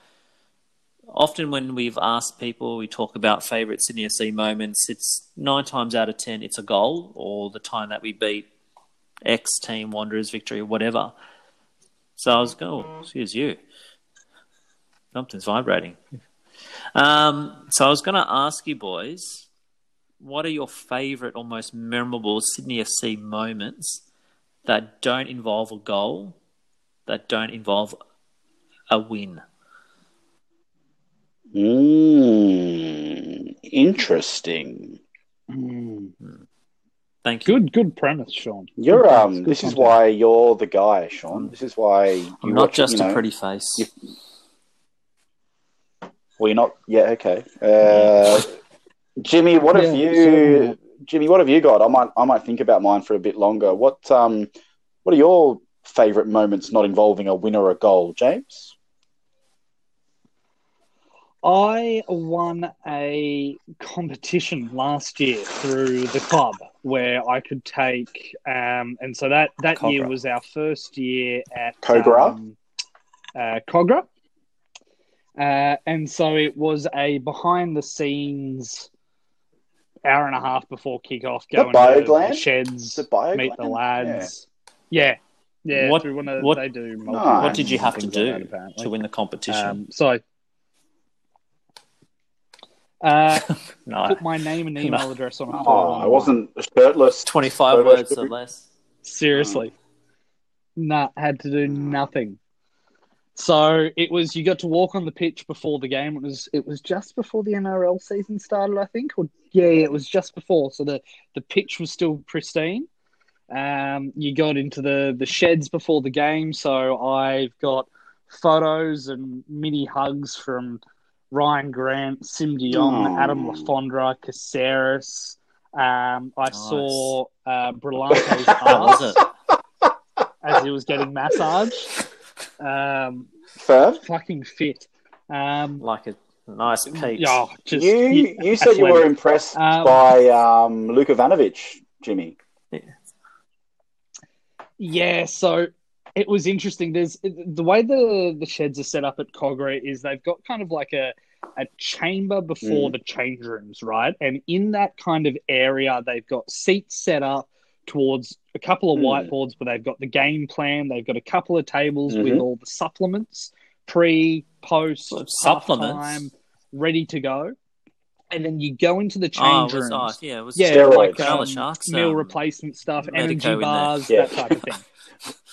often when we've asked people, we talk about favourite Sydney FC moments. It's nine times out of ten, it's a goal or the time that we beat X team, Wanderers victory, or whatever. So I was going, oh, excuse you. Something's vibrating. Um, so I was going to ask you boys, what are your favourite or most memorable Sydney FC moments that don't involve a goal, that don't involve a win? Mm, interesting. Mm. Thank you. Good, good premise, Sean. You're Good um. premise, This good is why you're the guy, Sean. This is why you I'm not watch, just you know, a pretty face. you- Well, you're not. Yeah. Okay. Uh, Jimmy, what have Yeah, you? certainly. Jimmy, what have you got? I might. I might think about mine for a bit longer. What um. What are your favourite moments not involving a win or a goal, James? I won a competition last year through the club where I could take, um, and so that that year was our first year at Cobra? Um, uh, Kogarah. Uh, and so it was a behind the scenes hour and a half before kickoff The going to the sheds, The Biogland? meet the lads. Yeah. Yeah, What- through one of, what- they do multiple Nice. What did you have to do to win the competition? Um, so uh, no, put my name and email address on a Oh. I wasn't shirtless. twenty-five Photo words or less. Seriously. Nah, had to do nothing. So it was you got to walk on the pitch before the game. It was it was just before the NRL season started, I think. Or yeah, it was just before. So the, the pitch was still pristine. Um, you got into the, the sheds before the game, so I've got photos and mini hugs from Ryan Grant, Siem De Jong, Aw. Adam Le Fondre, Caceres. Um, I Nice. saw uh, Brillante's How was arse it? as he was getting massaged. Um, Fav, fucking fit. Um, Like a nice peach. yeah, just you you said you were impressed Um, by um, Luke Ivanovic, Jimmy. Yeah, so it was interesting. There's the way the the sheds are set up at Kogarah is they've got kind of like a a chamber before Mm. the change rooms, right? And in that kind of area, they've got seats set up towards a couple of Mm. whiteboards where they've got the game plan. They've got a couple of tables with Mhm. all the supplements, pre, post, Well, supplements? halftime, ready to go. And then you go into the Oh, change it was, rooms. oh, yeah, it was Yeah, Steroids. like um, Sharks, meal um, replacement stuff, energy bars, Yeah. that type of thing.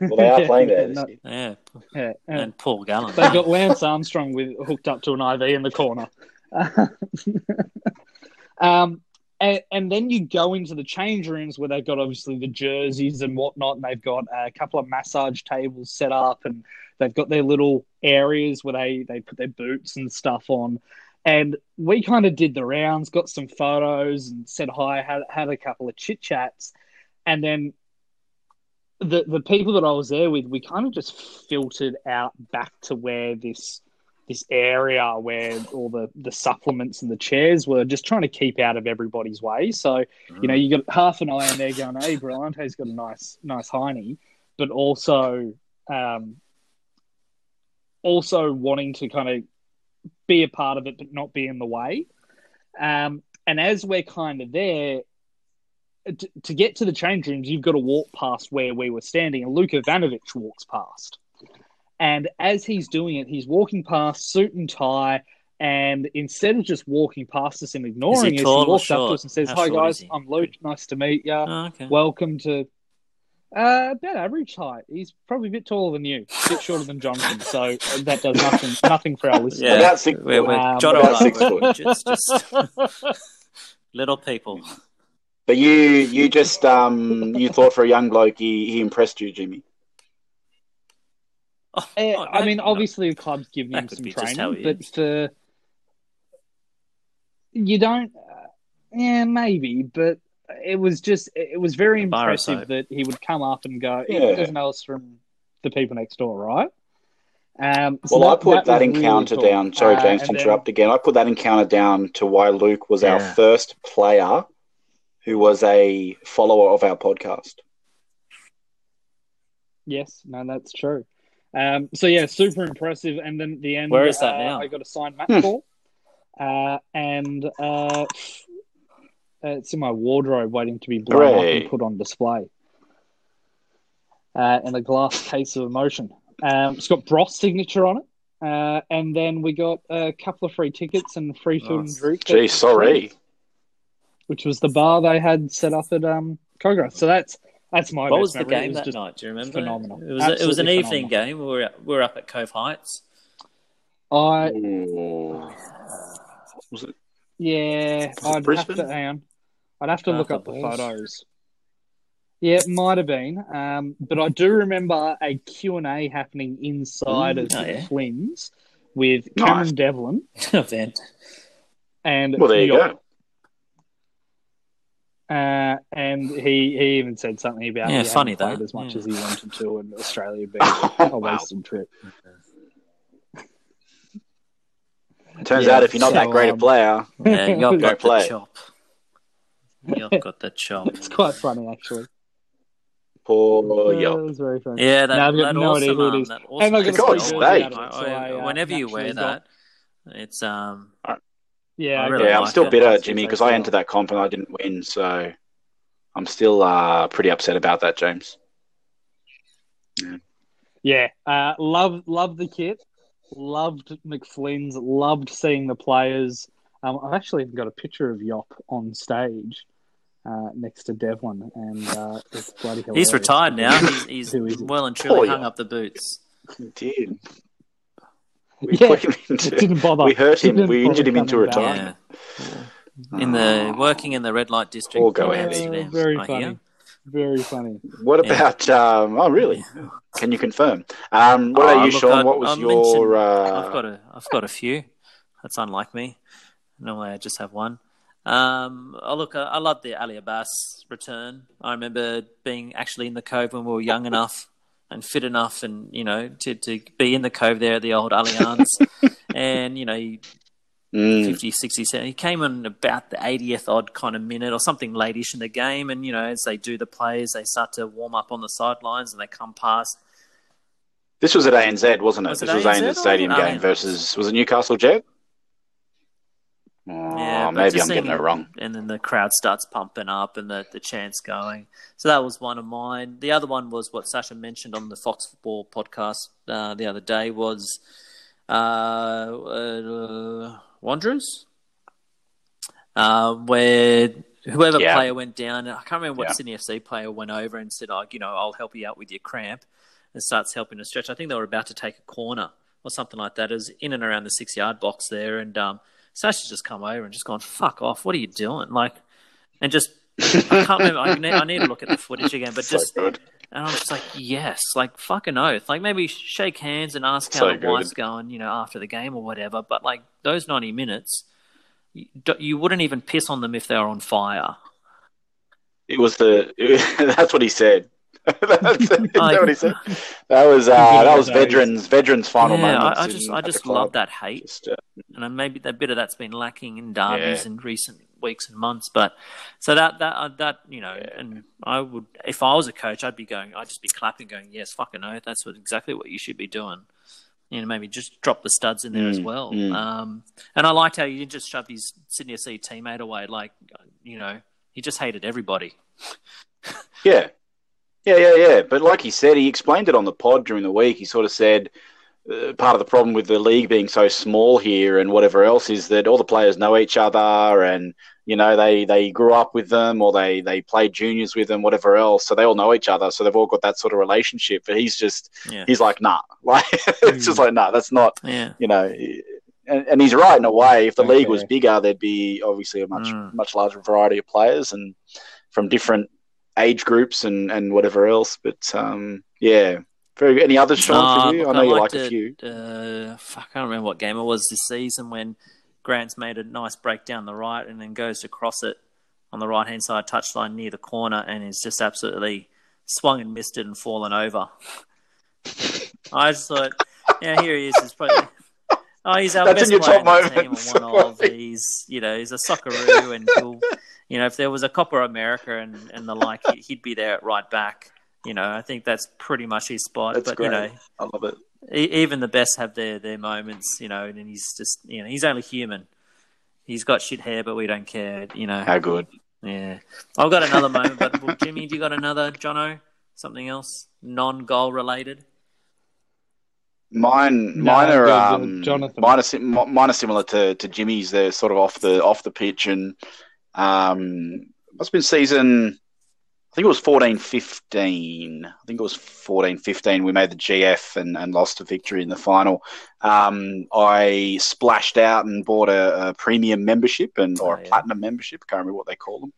Well, they are playing there. No, yeah, yeah, yeah. and Paul Gallen. They've got Lance Armstrong with hooked up to an IV in the corner. um, and, and then you go into the change rooms where they've got obviously the jerseys and whatnot, and they've got a couple of massage tables set up, and they've got their little areas where they, they put their boots and stuff on. And we kind of did the rounds, got some photos, and said hi, had, had a couple of chit chats, and then the the people that I was there with, we kind of just filtered out back to where this this area where all the the supplements and the chairs were, just trying to keep out of everybody's way. So you know, you got half an eye on there going, "Hey, Brillante's got a nice nice hiney," but also um, also wanting to kind of be a part of it, but not be in the way. Um, and as we're kind of there, to, to get to the change rooms, you've got to walk past where we were standing, and Luke Ivanovic walks past. And as he's doing it, he's walking past suit and tie. And instead of just walking past us and ignoring us, he walks up to us and says, How "Hi guys. I'm Luke. Nice to meet you. Oh, okay. Welcome to." Uh, about average height. He's probably a bit taller than you, a bit shorter than Jonathan. So that does nothing nothing for our listeners. Yeah, About six we're, foot. we're, Um, John about six foot. just, just little people. But you you just um you thought for a young bloke he, he impressed you, Jimmy. Oh, Eh, oh, I mean, obviously the club's giving That him some be just how training, but is. for you don't. Uh, yeah, maybe, but it was just it was very A impressive so. that he would come up and go. He Yeah. doesn't know us from the people next door, right? Um, so Well, I put that, was really encounter cool. down. Sorry, Uh, James, to and then- interrupt again. I put that encounter down to why Luke was our first player who was a follower of our podcast. Yes, no, that's true. Um, so yeah, super impressive. And then at the end, Where is that uh, now? I got a signed match Hmm. ball, uh, and uh, it's in my wardrobe, waiting to be blown up and put on display. Uh, in a glass case of emotion. Um, it's got Broth's signature on it. Uh, and then we got a couple of free tickets and free food and drink. Gee, at sorry. Trees, Which was the bar they had set up at um, Kogarah. So that's that's my What best was the memory. It game was that night? Do you remember? phenomenal. It was, it was an Absolutely evening game. We were, we were up at Cove Heights. I Ooh. Was it? Yeah, Was it I'd Brisbane? have to hang on. I'd have to Arthur look up the Balls? photos. Yeah, it might have been, um, but I do remember a Q and A happening inside Mm, of oh, the yeah. Flynn's with Nice. Cameron Devlin event. and Well, there you go. Uh, and he, he even said something about Yeah, he funny hadn't played that, as much yeah. as he wanted to, and Australia being Oh, a wow. wasted trip. It Turns Yeah, out if you're not that so, great a um, player, Yeah, you've Go got play. the chop. You've got the chop. It's quite funny, actually. Poor That Yop. was very funny. Yeah, that, No, I've got that no idea awesome, who it um, is. that I'm awesome not For going God's to sake. so I- I, uh, whenever you wear that, it's um. Yeah, I I really Yeah, I'm like still it. bitter, Jimmy, because I entered that comp and I didn't win. So I'm still uh, pretty upset about that, James. Yeah, uh, love love the kit. Loved McFlynn's. Loved seeing the players. Um, I've actually even got a picture of Yop on stage uh, next to Devlin, and uh, it's bloody hilarious. He's retired now. He's, he's Who is he? well and truly Poor hung Yop. up the boots. Did we Yeah, put him It into? didn't bother. We hurt him. Didn't We injured him into retirement. Yeah. In the working in the red light district. All go of ahead. Uh, very I funny. hear. Very funny. What Yeah. about? Um, oh, really? Can you confirm? Um, what Oh, about you, look, Sean? I- what was I your? Uh, I've got a I've got a few. That's unlike me. Normally I just have one. Um, oh look, I, I love the Ali Abbas return. I remember being actually in the cove when we were young enough and fit enough, and you know to, to be in the cove there at the old Allianz, and you know he mm, 50, 60, 70. He came in about the 80th odd kind of minute or something late-ish in the game. And, you know, as they do the plays, they start to warm up on the sidelines and they come past. this was at ANZ, wasn't it? Was it this was ANZ ANZ Stadium game Allianz? versus was it Newcastle Jet? Oh, Yeah, maybe I'm getting it wrong. And then the crowd starts pumping up and the, the chants going. So that was one of mine. The other one was what Sasha mentioned on the Fox Football podcast uh, the other day was uh, uh, Wanderers, uh, where whoever Yeah. player went down, I can't remember what Yeah. Sydney FC player went over and said, oh, you know, I'll help you out with your cramp and starts helping to stretch. I think they were about to take a corner or something like that. It was in and around the six yard box there. And um, Sasha's just come over and just gone, fuck off. What are you doing? Like, and just, I can't remember. I need, I need to look at the footage again, but so just, good. and I'm just like, yes, like fucking oath. Like maybe shake hands and ask how So the wife's going, you know, after the game or whatever. But like those 90 minutes, you, you wouldn't even piss on them if they were on fire. It was the. that's what he said. that's, is that I- what he said? That was uh, that was veterans veterans final yeah, moments. I, I just, I just love that hate. Just, uh, and maybe that bit of that's been lacking in derbies Yeah. in recent weeks and months. But so that that uh, that you know, and I would if I was a coach, I'd be going, I'd just be clapping, going, yes, fucking oath, that's what exactly what you should be doing. You know, maybe just drop the studs in there as Mm, well. mm. Um, and I liked how you didn't just shove his Sydney FC teammate away. Like, you know, he just hated everybody. Yeah. Yeah, yeah, yeah. But like he said, he explained it on the pod during the week. He sort of said uh, part of the problem with the league being so small here and whatever else is that all the players know each other and you know they they grew up with them or they they played juniors with them whatever else. So they all know each other. So they've all got that sort of relationship. But he's just Yeah, he's like nah. Like it's just like nah that's not yeah, you know and, and he's right in a way. If the league was bigger there'd be obviously a much Mm. much larger variety of players and from different age groups and and whatever else but um yeah very good. any others Sean for you i know you liked like a few Uh, fuck, I can't remember what game it was this season when Grant's made a nice break down the right and then goes to cross it on the right hand side touchline near the corner and is just absolutely swung and missed it and fallen over. I just thought, yeah, here he is. He's probably. Oh, he's our That's best in your player top in the team moments. and one of. He's, you know, he's a Socceroo, and he'll, you know, if there was a Copa America and, and the like, he- he'd be there at right back. You know, I think that's pretty much his spot. That's but great. you know, i love it e- even the best have their, their moments, you know, and he's just, you know, he's only human. He's got shit hair, but we don't care, you know. how good Yeah. I've got another moment, but well, Jimmy, do you got another, Jono? Something else? Non goal related? Mine, No, mine are good, good. um, Jonathan. Mine are, sim- mine are similar to, to Jimmy's. They're sort of off the off the pitch, and um, must have been season. I think it was 14 15. I think it was 14 15. We made the GF and, and lost a victory in the final. Um, I splashed out and bought a, a premium membership and or Oh, a platinum membership. I Can't remember what they call them.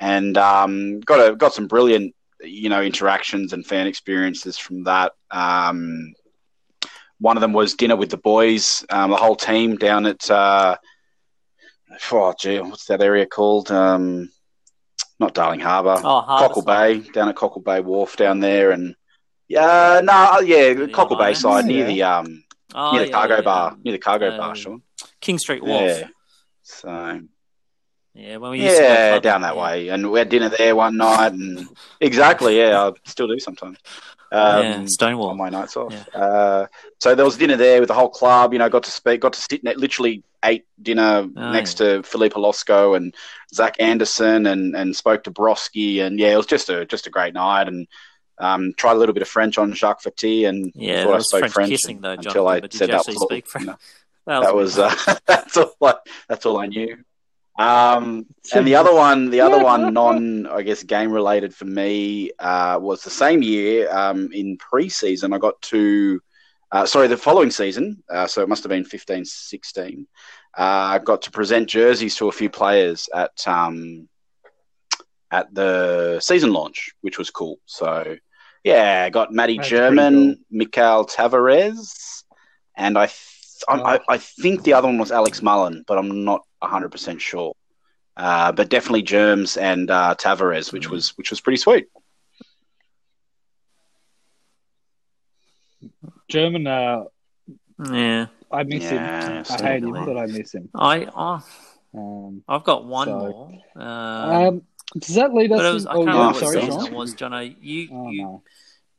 And um, got a got some brilliant, you know, interactions and fan experiences from that. Um, one of them was dinner with the boys, um, the whole team down at uh, oh gee, what's that area called? Um, not Darling Harbour, Oh, Cockle side. Bay, down at Cockle Bay Wharf down there, and yeah, no, yeah, the Cockle Bay side Yeah. near the um Oh, near the yeah, cargo yeah. bar, near the cargo Uh, bar, Sean. King Street Wharf. Yeah. So Yeah, when we used to go Yeah, down that yeah. way, and we had dinner there one night, and exactly, yeah, I still do sometimes. Um, yeah, Stonewall. on my nights off. Yeah. Uh, so there was dinner there with the whole club. You know, got to speak, got to sit, ne- literally ate dinner Oh, next to Filip Holosko and Zach Anderson, and and spoke to Brosque, and yeah, it was just a just a great night, and um, tried a little bit of French on Jacques Faty, and Yeah, that I was spoke French kissing, though, until I said you that was all, speak French? no, That that was uh, that's all I, that's all I knew. Um, and the other one, the other one, non, I guess, game related for me uh, was the same year um, in preseason. I got to, uh, sorry, the following season. Uh, so it must have been 15, 16. Uh, I got to present jerseys to a few players at um, at the season launch, which was cool. So yeah, I got Matty That's Jurman, Mikael Tavares, and I, th- I, I I think the other one was Alex Mullen, but I'm not 100 percent sure. Uh, but definitely Germs and uh, Tavares, which was which was pretty sweet. Jurman, uh, yeah. I miss Yeah, him. I hate him, certainly. but I miss him. I, I Um, I've got one So- more. Um, um, does that lead us? but it was, in, I oh, can't yeah, remember what sorry, season Sean. it was, Jono. You, Oh, you no.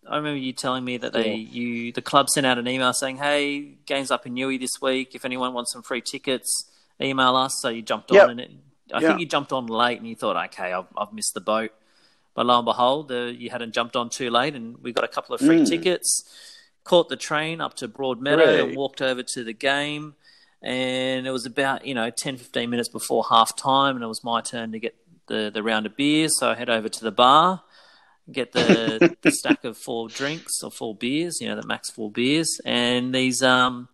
I remember you telling me that they, Yeah. you, the club sent out an email saying, "Hey, games up in Newey this week. If anyone wants some free tickets, email us." So you jumped Yep. on, and it, I Yeah. think you jumped on late, and you thought, "Okay, I've, I've missed the boat." But lo and behold, uh, you hadn't jumped on too late, and we got a couple of free Mm. tickets. Caught the train up to Broadmeadow Great. and walked over to the game. And it was about you know 10, 15 minutes before half time, and it was my turn to get the, the round of beers. So I head over to the bar get the, the stack of four drinks or four beers, you know, the max four beers, and these um,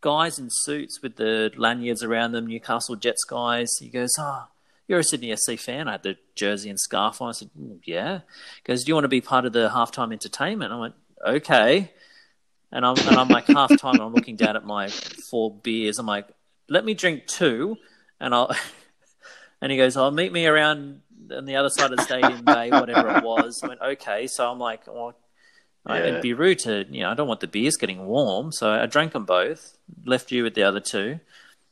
guys in suits with the lanyards around them, Newcastle Jets guys. He goes, "Oh, you're a Sydney SC fan." I had the jersey and scarf on. I said, "Mm, "Yeah." He goes, "Do you want to be part of the halftime entertainment?" I went, "Okay." And I'm and I'm like half time. I'm looking down at my four beers. I'm like, "Let me drink two, and I'll." And he goes, "Oh, meet me around on the other side of the stadium bay, whatever it was." I went, "Okay." So I'm like, "Well, I- Yeah. it'd be rude to, you know, I don't want the beers getting warm." So I drank them both. Left you with the other two.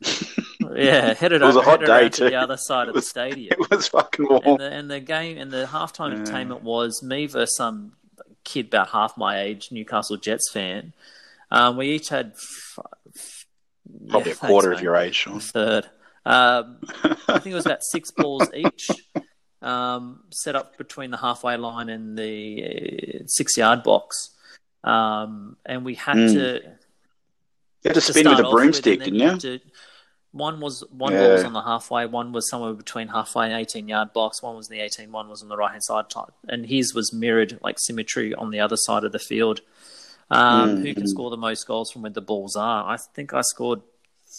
yeah, headed It was over, a hot day to the other side of the stadium. It was fucking warm. And the, and the game and the halftime Yeah. entertainment was me versus some kid about half my age, Newcastle Jets fan. Um, we each had f- f- Probably yeah, a quarter thanks, of your age, Sean. third. Um, I think it was about six balls each, um, set up between the halfway line and the uh, six yard box. Um, and we had Mm. to You had to to spin with a broomstick, then didn't you? to- one was one Yeah. ball was on the halfway, one was somewhere between halfway and eighteen yard box, one was in the eighteen, one was on the right hand side, type, and his was mirrored like symmetry on the other side of the field. Um, Mm, Who can mm. score the most goals from where the balls are? I think I scored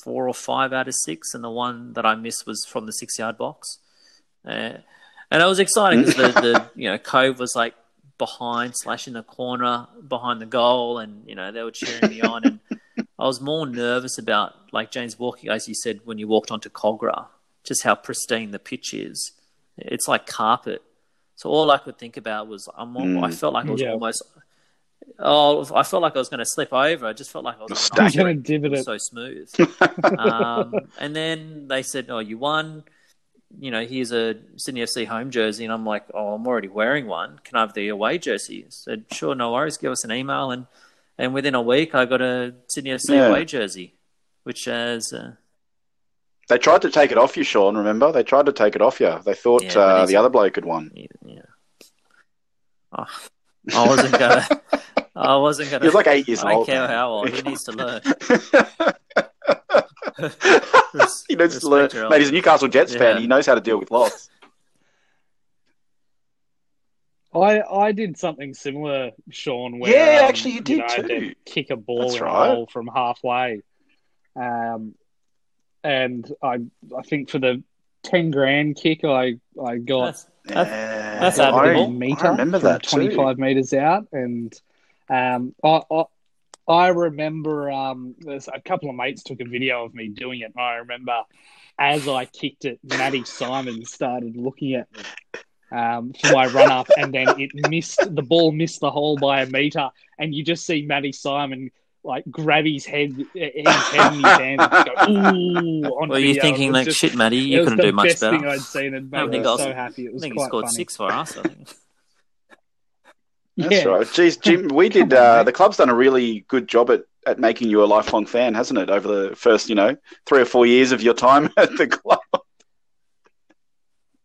four or five out of six, and the one that I missed was from the six yard box. Uh, and it was exciting because the, the you know Cove was like behind slash in the corner behind the goal, and you know they were cheering me on, and I was more nervous about like James walking, as you said when you walked onto Kogarah, just how pristine the pitch is. It's like carpet. So all I could think about was I'm. Mm. I felt like I was Yeah. almost. Oh, I felt like I was going to slip over. I just felt like I was. on Stack an I'm ice it. going to divot It it. so smooth. um, and then they said, "Oh, you won." You know, here's a Sydney FC home jersey, and I'm like, "Oh, I'm already wearing one. Can I have the away jersey?" I said, "Sure, no worries. Give us an email." And and within a week, I got a Sydney FC Yeah. away jersey, which has uh, They tried to take it off you, Sean. Remember? They tried to take it off you. They thought Yeah, uh, the other bloke had won. yeah. Oh, I wasn't gonna. I wasn't gonna. He was like eight years old. I don't care how old. He needs to learn. he knows to learn. your Mate, he's a Newcastle Jets fan. He knows how to deal with loss. I, I did something similar, Sean. Where, Yeah, um, actually you did know, I had to too. kick a ball That's in right. a hole from halfway, um, and I I think for the ten grand kick, I I got That's, That's- Yeah. that's admirable. a I, meter I remember that 25 meters out, and um, I, I I remember um, a couple of mates took a video of me doing it. And I remember as I kicked it, Matty Simon started looking at me um, for my run up, and then it missed the ball missed the hole by a meter, and you just see Matty Simon like grab his head, his head in his hand and go ooh. On Were you video. thinking like just- shit, it You couldn't do much better. thing I'd seen and I made think me I was- so happy. It I was think he scored funny. six for us. I think. That's yeah. right. Jeez, Jim, we did. Come on, Uh, the club's done a really good job at, at making you a lifelong fan, hasn't it? Over the first, you know, three or four years of your time at the club.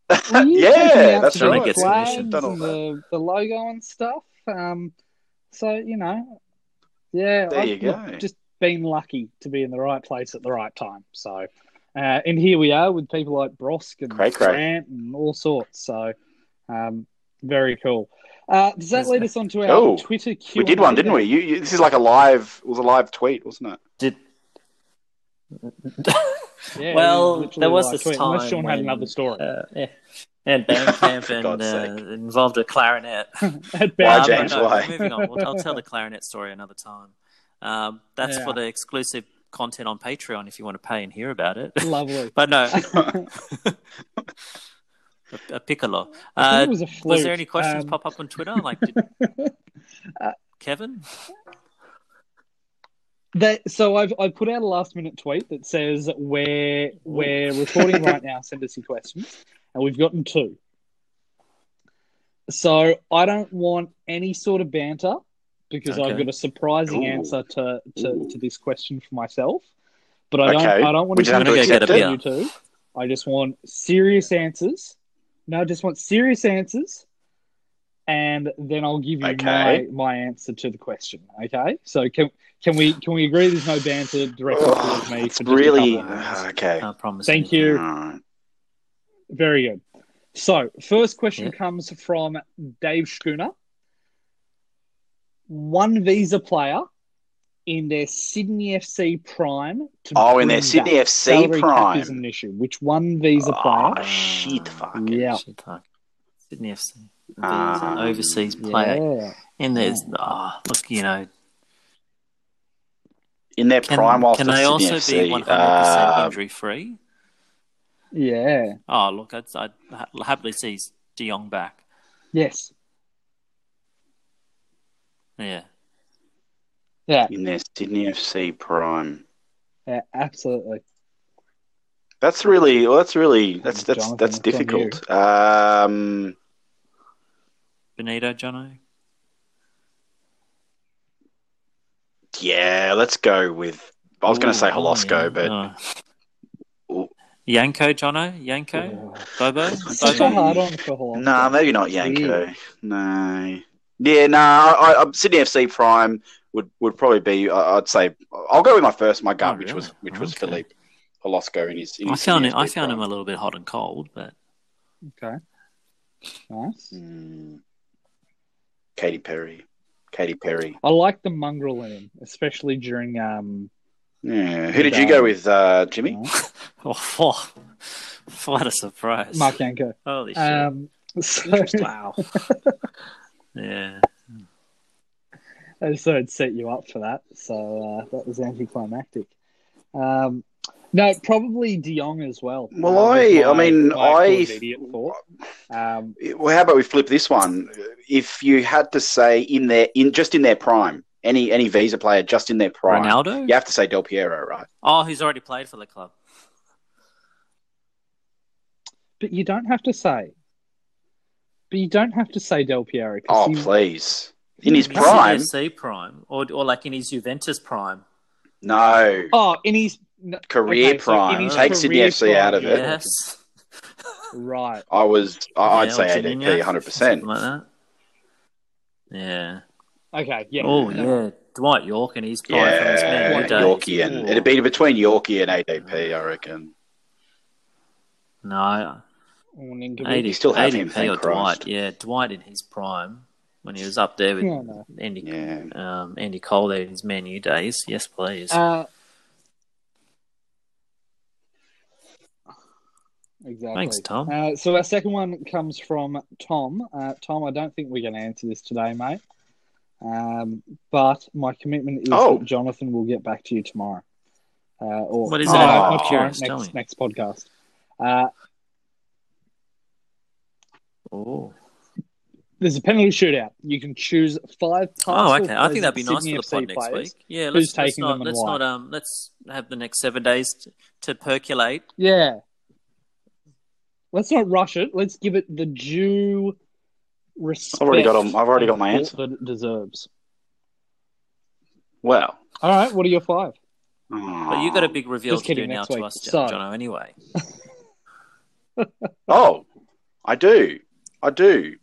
Were you Yeah, taking me out that's to right. the Gets flags commission. Done all and the, the logo and stuff. Um, so you know, yeah, There I've you look, go. just been lucky to be in the right place at the right time. So, uh, and here we are with people like Brosque and Cray cray. Grant and all sorts. So, um, very cool. Uh, does that lead us on to our Oh, Twitter Q? We did one, didn't we? You, you, this is like a live. It was a live tweet, wasn't it? Did Yeah, well, literally there was live this tweet, time Unless Sean had another story Uh, yeah. And Bandcamp For and uh, involved a clarinet. at Why, Um, James? no, why? Moving on. We'll, I'll tell the clarinet story another time. Um, that's Yeah. for the exclusive content on Patreon if you want to pay and hear about it. Lovely. but no, a, a piccolo. Uh, it was a was there any questions Um, pop up on Twitter? Like, did, Uh, Kevin? That so I've I put out a last minute tweet that says we're we're recording right now. Send us your questions, and we've gotten two. So I don't want any sort of banter because I've got a surprising Ooh. answer to, to, to this question for myself. But I don't Okay. I don't want We to just have to hear accept from you two. I just want serious answers. No, I just want serious answers. And then I'll give you Okay. my, my answer to the question. Okay. So can can we can we agree there's no banter directly Oh, towards me it's for really couple of minutes? Uh, okay. Can't promise. Thank anything. you. Alright. Very good. So, first question Yeah. comes from Dave Schooner. One visa player in their Sydney FC prime. To Oh, in their Sydney back. FC Salary cap prime. is an issue. Which one visa Oh, player? shit, fuck. Yeah. Shit, fuck. Sydney FC. He's Ah. an overseas player. Yeah. And there's, oh, look, you know, In their can, prime whilst can they also FC. be 100% uh, injury free? Yeah. Oh, look, I'd, I'd happily see De Jong back. Yes. Yeah. Yeah. in their Sydney FC prime. Yeah. Absolutely. That's really well, that's really that's that's Jonathan, that's it's on you. difficult. Um Benito, Jono? yeah, let's go with I was going to say Ooh, Holosko, yeah. but Oh. Janko, Jono? Janko? Bobo? It's Bobo? hard one for nah, maybe not Weird. Janko. No. Yeah, no, I, I, Sydney FC prime would, would probably be. I- I'd say I'll go with my first, my gut, Oh, which was really? which was Okay. Filip Holosko in his. In I his found Sydney him. I FC found him a little bit hot and cold, but Okay. Nice. Mm. Katy Perry, Katy Perry. I like the mongrel in him, especially during um. Yeah, who did you go with, uh, Jimmy? oh, what a surprise! Marc Janko. Holy shit! Um, so, wow. yeah. I just thought I'd set you up for that. So uh, that was anticlimactic. Um, no, probably De Jong as well. Well, was I- my- I mean, I- Um, Well, how about we flip this one? If you had to say in their in just in their prime, any any visa player just in their prime, Ronaldo? you have to say Del Piero, right? Oh, he's already played for the club. but you don't have to say. But you don't have to say Del Piero. 'cause Oh, he- please. In his His prime? CSC prime, or or like in his Juventus prime. No. Oh, in his no, Career okay, so prime. his Take Sydney FC prime, out of it. Yes. Right. I was, I- I'd Yeah, say ADP, 100%. like that. Yeah. Okay. Yeah. Oh No. yeah, Dwight Yorke and his prime from his Yeah, Man U. Yorkie and Ooh. it'd be between Yorkie and ADP, I reckon. no Ninkovic. AD, You still have him, ADP thank or Christ. Dwight. Yeah, Dwight in his prime when he was up there with Yeah, no. Andy Yeah. um, Andy Cole there in his Man U days. Yes, please. Uh, exactly. Thanks, Tom. Uh, so our second one comes from Tom. Uh, Tom, I don't think we're going to answer this today, mate. Um, but my commitment is Oh. that Jonathan will get back to you tomorrow. Uh, or What is it? no, I'm not tomorrow, curious, Next next podcast. Uh, oh, There's a penalty shootout. You can choose five Oh, Oh, okay. I think that'd be nice Sydney for the pod FC next players. week. Yeah, let's, let's taking not them and let's why? not um let's have the next seven days to, to percolate. Yeah. Let's not rush it. Let's give it the due respect. I've already got 'em- I've already got my answer. thought that it deserves. Wow. All right. What are your five? But you got a big reveal Just to do kidding, now next to week. us, So- Jono. Anyway, Oh, I do. I do.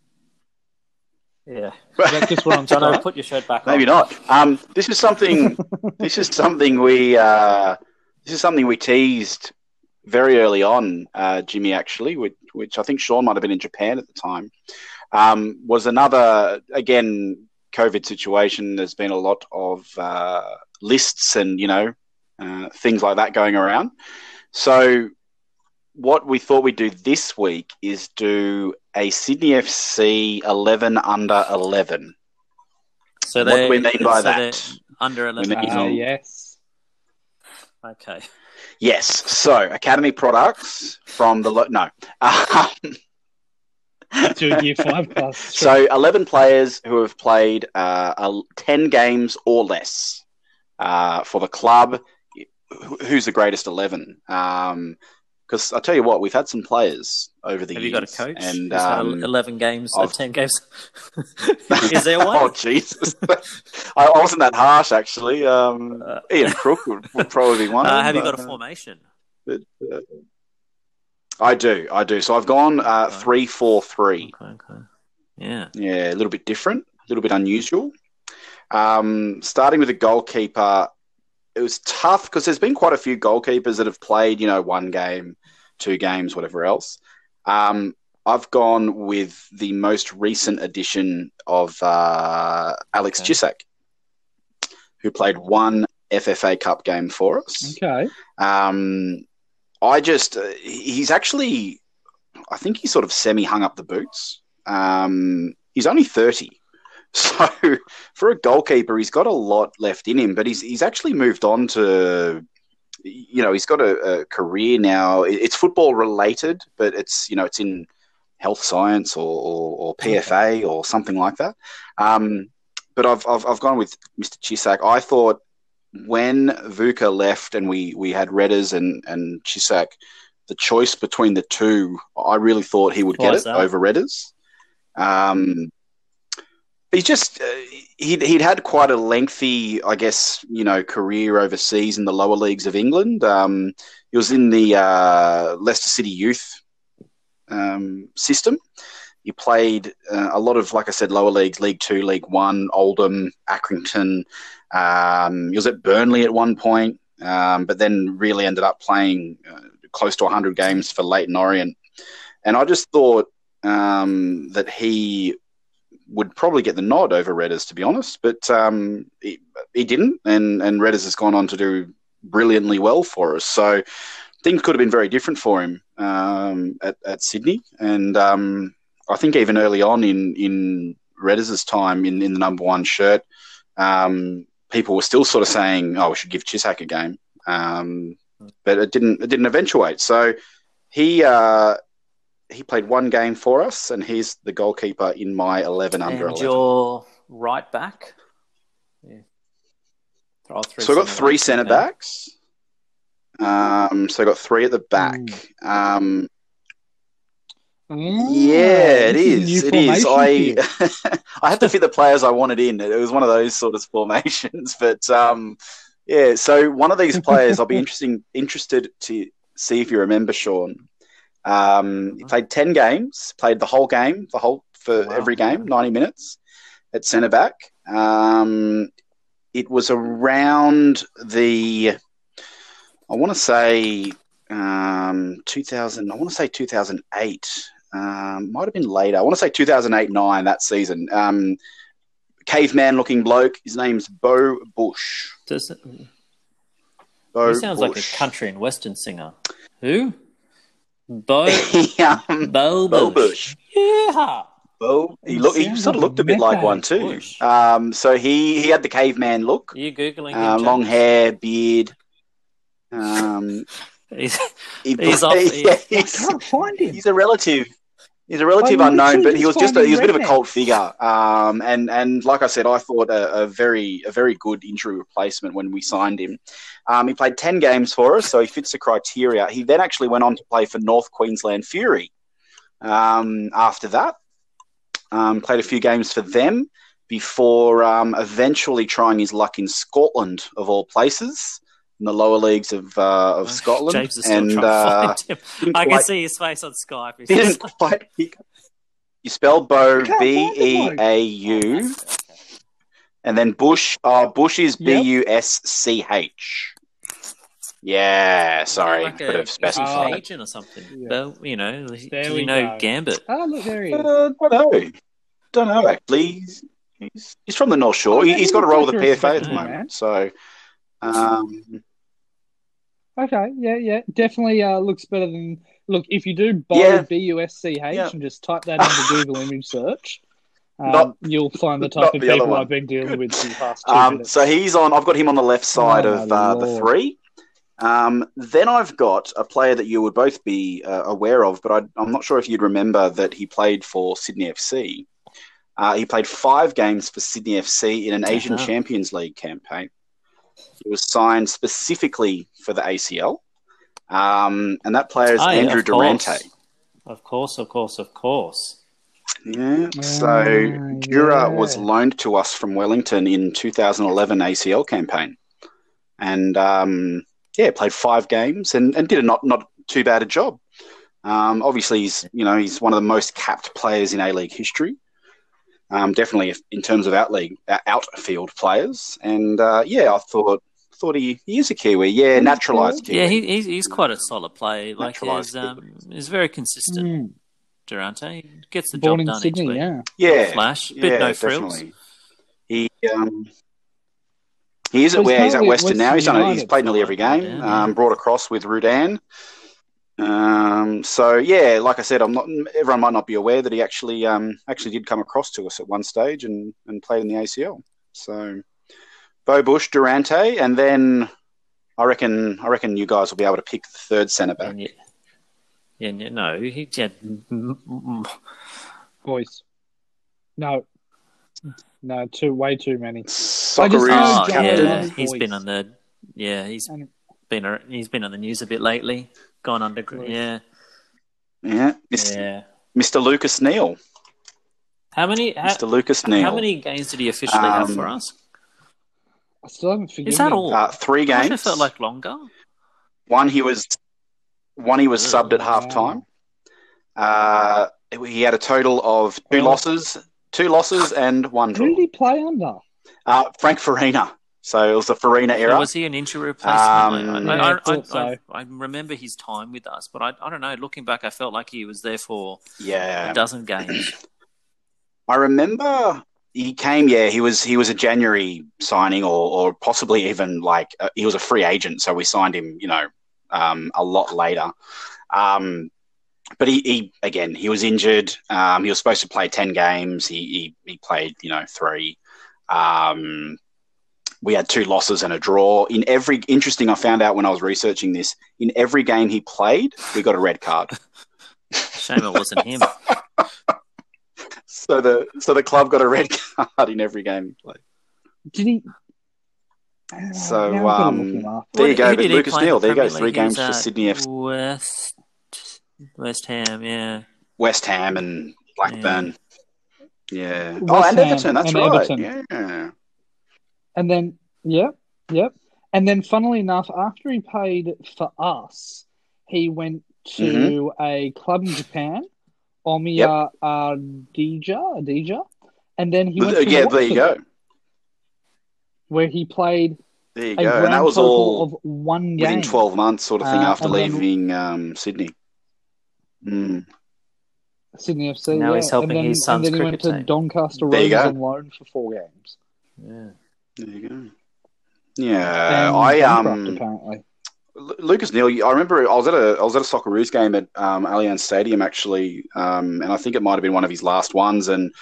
Yeah. Is that just where I'm Jono, start? put your shirt back on. Maybe not. Um, this is something. this is something we. Uh, this is something we teased very early on, uh, Jimmy. Actually, which, which I think Sean might have been in Japan at the time. Um, was another again COVID situation. There's been a lot of uh, lists and you know uh, things like that going around. So what we thought we'd do this week is do a Sydney FC 11 under 11. So What do we mean by so that? Under eleven Uh, old. yes. Okay. Yes. So Academy products from the lo- no. Um, To a year five class. so eleven players who have played uh, a- ten games or less uh, for the club. Who's the greatest eleven? Because I'll tell you what, we've had some players over the Have you years. got a coach? And um, eleven games, uh, I've- ten games. Is there one? oh Jesus! I I wasn't that harsh actually. Um, Uh, Ian Crook would, would probably be one. Uh, them, have you got a uh, formation? But, uh, I do, I do. So I've gone uh, Okay. three, four, three. Okay, okay. Yeah. Yeah, a little bit different, a little bit unusual. Um, starting with the goalkeeper, it was tough because there's been quite a few goalkeepers that have played, you know, one game, two games, whatever else. Um, I've gone with the most recent addition of uh, Alex Okay. Cisak, who played one FFA Cup game for us. Okay. Um, I just, uh, he's actually, I think he sort of semi hung up the boots. Um, he's only 30. So for a goalkeeper, he's got a lot left in him, but he's, he's actually moved on to, you know, he's got a, a career now. It's football related, but it's, you know, it's in health science or, or, or PFA or something like that. Um, but I've, I've, I've gone with Mr. Cisak. I thought when Vuka left and we we had Redders and and Cisak, the choice between the two, I really thought he would Why get it that? over Redders. Um, he's just uh, he'd he'd had quite a lengthy, I guess, you know, career overseas in the lower leagues of England. Um, he was in the uh, Leicester City youth um, system. He played uh, a lot of, like I said, lower leagues, League Two, League One, Oldham, Accrington. Um, he was at Burnley at one point, um, but then really ended up playing uh, close to 100 games for Leyton Orient. And I just thought um, that he would probably get the nod over Redders, to be honest, but um, he, he didn't, and, and Redders has gone on to do brilliantly well for us. So things could have been very different for him um, at, at Sydney. And um, I think even early on in, in Redders' time in, in the number one shirt, um, people were still sort of saying, "Oh, we should give Cisak a game," um, but it didn't. It didn't eventuate. So he uh, he played one game for us, and he's the goalkeeper in my eleven under and eleven. your right back. Yeah. So I've got three centre backs. Um, so I've got three at the back. Um, yeah, it is. It is. I I had to fit the players I wanted in. It was one of those sort of formations, but um, yeah. So one of these players, I'll be interesting interested to see if you remember, Sean. Um, he played ten games, played the whole game, the whole for Wow. every game, ninety minutes at centre back. Um, it was around the, I want to say, um, two thousand. I want to say two thousand eight. Um, might have been later. I want to say 2008 9 that season. Um, caveman looking bloke. His name's Beau Busch. Does it, Beau he sounds like a country and western singer. Who? Beau um, Beau Beau Busch. Busch. Yeah. Beau. He He look. He sort of looked a bit like one too. Um, so he he had the caveman look. Are you googling? Uh, James? long hair, beard. Um, He's, he, He's off- yeah, I can't find him. he's a relative. He's a relative unknown, but he was just just a, he was a bit of a cult figure. Um, and and like I said, I thought a, a very a very good injury replacement when we signed him. Um, he played ten games for us, so he fits the criteria. He then actually went on to play for North Queensland Fury. Um, after that, um, played a few games for them before um, eventually trying his luck in Scotland, of all places, in the lower leagues of uh, of Scotland. James is still and trying uh, to find him. didn't I can quite- see his face on Skype. He's didn't just like- quite. You spell Beau I can't B find the E bloke. A U, and then Busch. Uh, Busch is B Yep. U S C H. Yeah, sorry, like could a, have specified. agent or something. Yeah. Well, you know, There do you know go. Gambit? Oh, look, there he is. Uh, don't know. Don't know actually. He's, he's, he's from the North Shore. Oh, he, yeah, he's he got a looks role with the PFA at the moment. man. So, um, Okay, yeah, yeah, definitely uh, looks better than. Look, if you do Beau Yeah. B U S C H Yeah. and just type that into Google image search, um, Not- you'll find the type of the people. I've been dealing with for the past two Um, minutes. so he's on. I've got him on the left side Oh, of uh, the three. Um, then I've got a player that you would both be uh, aware of, but I, I'm not sure if you'd remember that he played for Sydney FC. Uh, he played five games for Sydney FC in an Asian Uh-huh. Champions League campaign. He was signed specifically for the ACL, um, and that player is Oh, yeah, Andrew of course. Durante. Of course, of course, of course. Yeah, so Ah, Dura yeah. was loaned to us from Wellington in 2011 ACL campaign, and um, yeah, played five games and, and did a not not too bad a job. Um, obviously, he's you know he's one of the most capped players in A League history. Um, definitely in terms of out league uh, outfield players, and uh, yeah, I thought thought he, he is a Kiwi. Yeah, naturalized Kiwi. Yeah, he, he's he's quite a solid player. Like Naturalised he's um, he's very consistent. Mm, Durante He gets the born job in done each Sydney, week. yeah. yeah, Flash, bit yeah, no frills. definitely. He um, he is at Well, where he's at currently at Western now. He's done it. He's played nearly every game. Yeah. Um, brought across with Rudan. Um, so yeah, like I said, I'm not. Everyone might not be aware that he actually um, actually did come across to us at one stage and, and played in the ACL. So Beau Busch, Durante, and then I reckon I reckon you guys will be able to pick the third centre back. Yeah, yeah, yeah, no, he had m- m- Boys. No. No, too way too many. Socceroos oh, yeah, Lennon he's voice. been on the yeah, he's And- been a, he's been on the news a bit lately. Gone underground. Yeah, Yeah, Mr. yeah. Mr. Lucas Neill. How many how, Mr. Lucas Neill. how many games did he officially have Um, for us? I still haven't figured Is that all? Uh, three games. it felt like longer. One he was one he was Oh, subbed at wow. half time. Uh, he had a total of two Oh. losses, two losses and one Who draw. did he play under? Uh, Frank Farina. So it was the Farina era. Was he an injury replacement? Um, I, I, I, so. I, remember his time with us, but I, I don't know. Looking back, I felt like he was there for yeah, a dozen games. I remember he came. Yeah, he was he was a January signing, or or possibly even like uh, he was a free agent. So we signed him. You know, um, a lot later. Um, but he, he again he was injured. Um, he was supposed to play ten games. He he, he played you know three. Um, we had two losses and a draw. In every interesting, I found out when I was researching this. In every game he played, we got a red card. Shame it wasn't him. So the so the club got a red card in every game he played. Did he? So, Now I've gotta um, look him up. There you go, but did Lucas Neill, the there you go, three League? Games for Sydney FC. West West Ham, yeah. West Ham and Blackburn. Yeah. oh, and Ham Everton. That's and right. Everton. Yeah. And then, yep, yep. And then, funnily enough, after he paid for us, he went to a club in Japan, Omiya Ardija, Ardija, and then he went to yeah. There you go. where he played There you a go. grand And that was all of one game. within twelve months, sort of thing, Uh, after and then- leaving um, Sydney. Mm. Sydney FC. Now yeah. he's helping and then, his son's and then he went cricket to team. Doncaster There you Rovers go. on loan for four games. yeah. There you go. Yeah, I um apparently. Lucas Neill. I remember I was at a I was at a Socceroos game at um, Allianz Stadium actually, um, and I think it might have been one of his last ones. And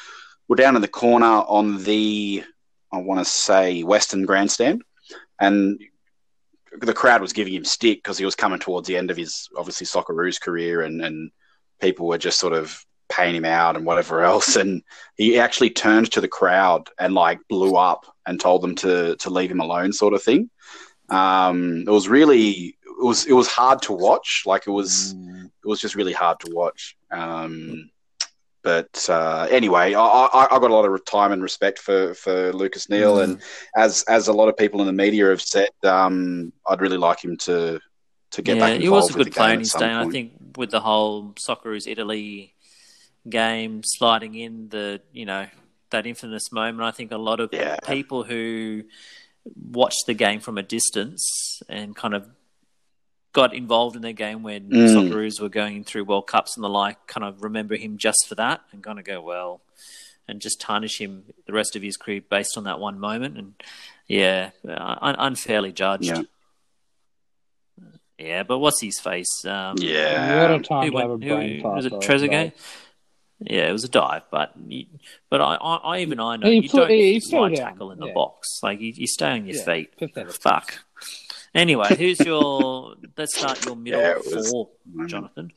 we're down in the corner on the I want to say Western Grandstand, and the crowd was giving him stick because he was coming towards the end of his obviously Socceroos career, and and people were just sort of paying him out and whatever else. And he actually turned to the crowd and like blew up and told them to to leave him alone, sort of thing. Um, it was really it was it was hard to watch. Like it was Mm. it was just really hard to watch. Um, but uh, anyway, I, I, I got a lot of time and respect for, for Lucas Neill, Mm. and as as a lot of people in the media have said, um, I'd really like him to to get yeah, back he was a good player in his day. and I think with the whole Socceroos Italy game sliding in the you know that infamous moment, I think a lot of Yeah. people who watched the game from a distance and kind of got involved in the game when Mm. Socceroos were going through World Cups and the like, kind of remember him just for that and kind of go well and just tarnish him the rest of his career based on that one moment. And yeah, un- unfairly judged. Yeah. Yeah, but what's his face? Um, Yeah, what a time who to have a went- who- brain fart. was it though, Trezeguet? Though. Yeah, it was a dive, but you, but I, I, I even I know He you flew- don't he fell slide down, tackle in the yeah. box. Like you, you stay on your Yeah, feet. pathetic. Fuck. Anyway, who's your? let's start your middle Yeah, was- four, Jonathan.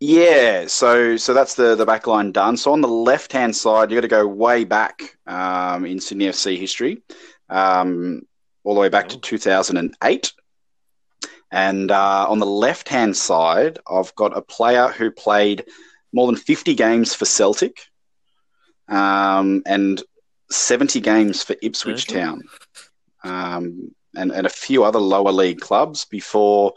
Yeah, so so that's the the back line done. So on the left hand side, you got to go way back um, in Sydney FC history, um, all the way back to Oh. 2008. And uh, on the left hand side, I've got a player who played more than 50 games for Celtic um, and 70 games for Ipswich Okay. Town um, and, and a few other lower league clubs before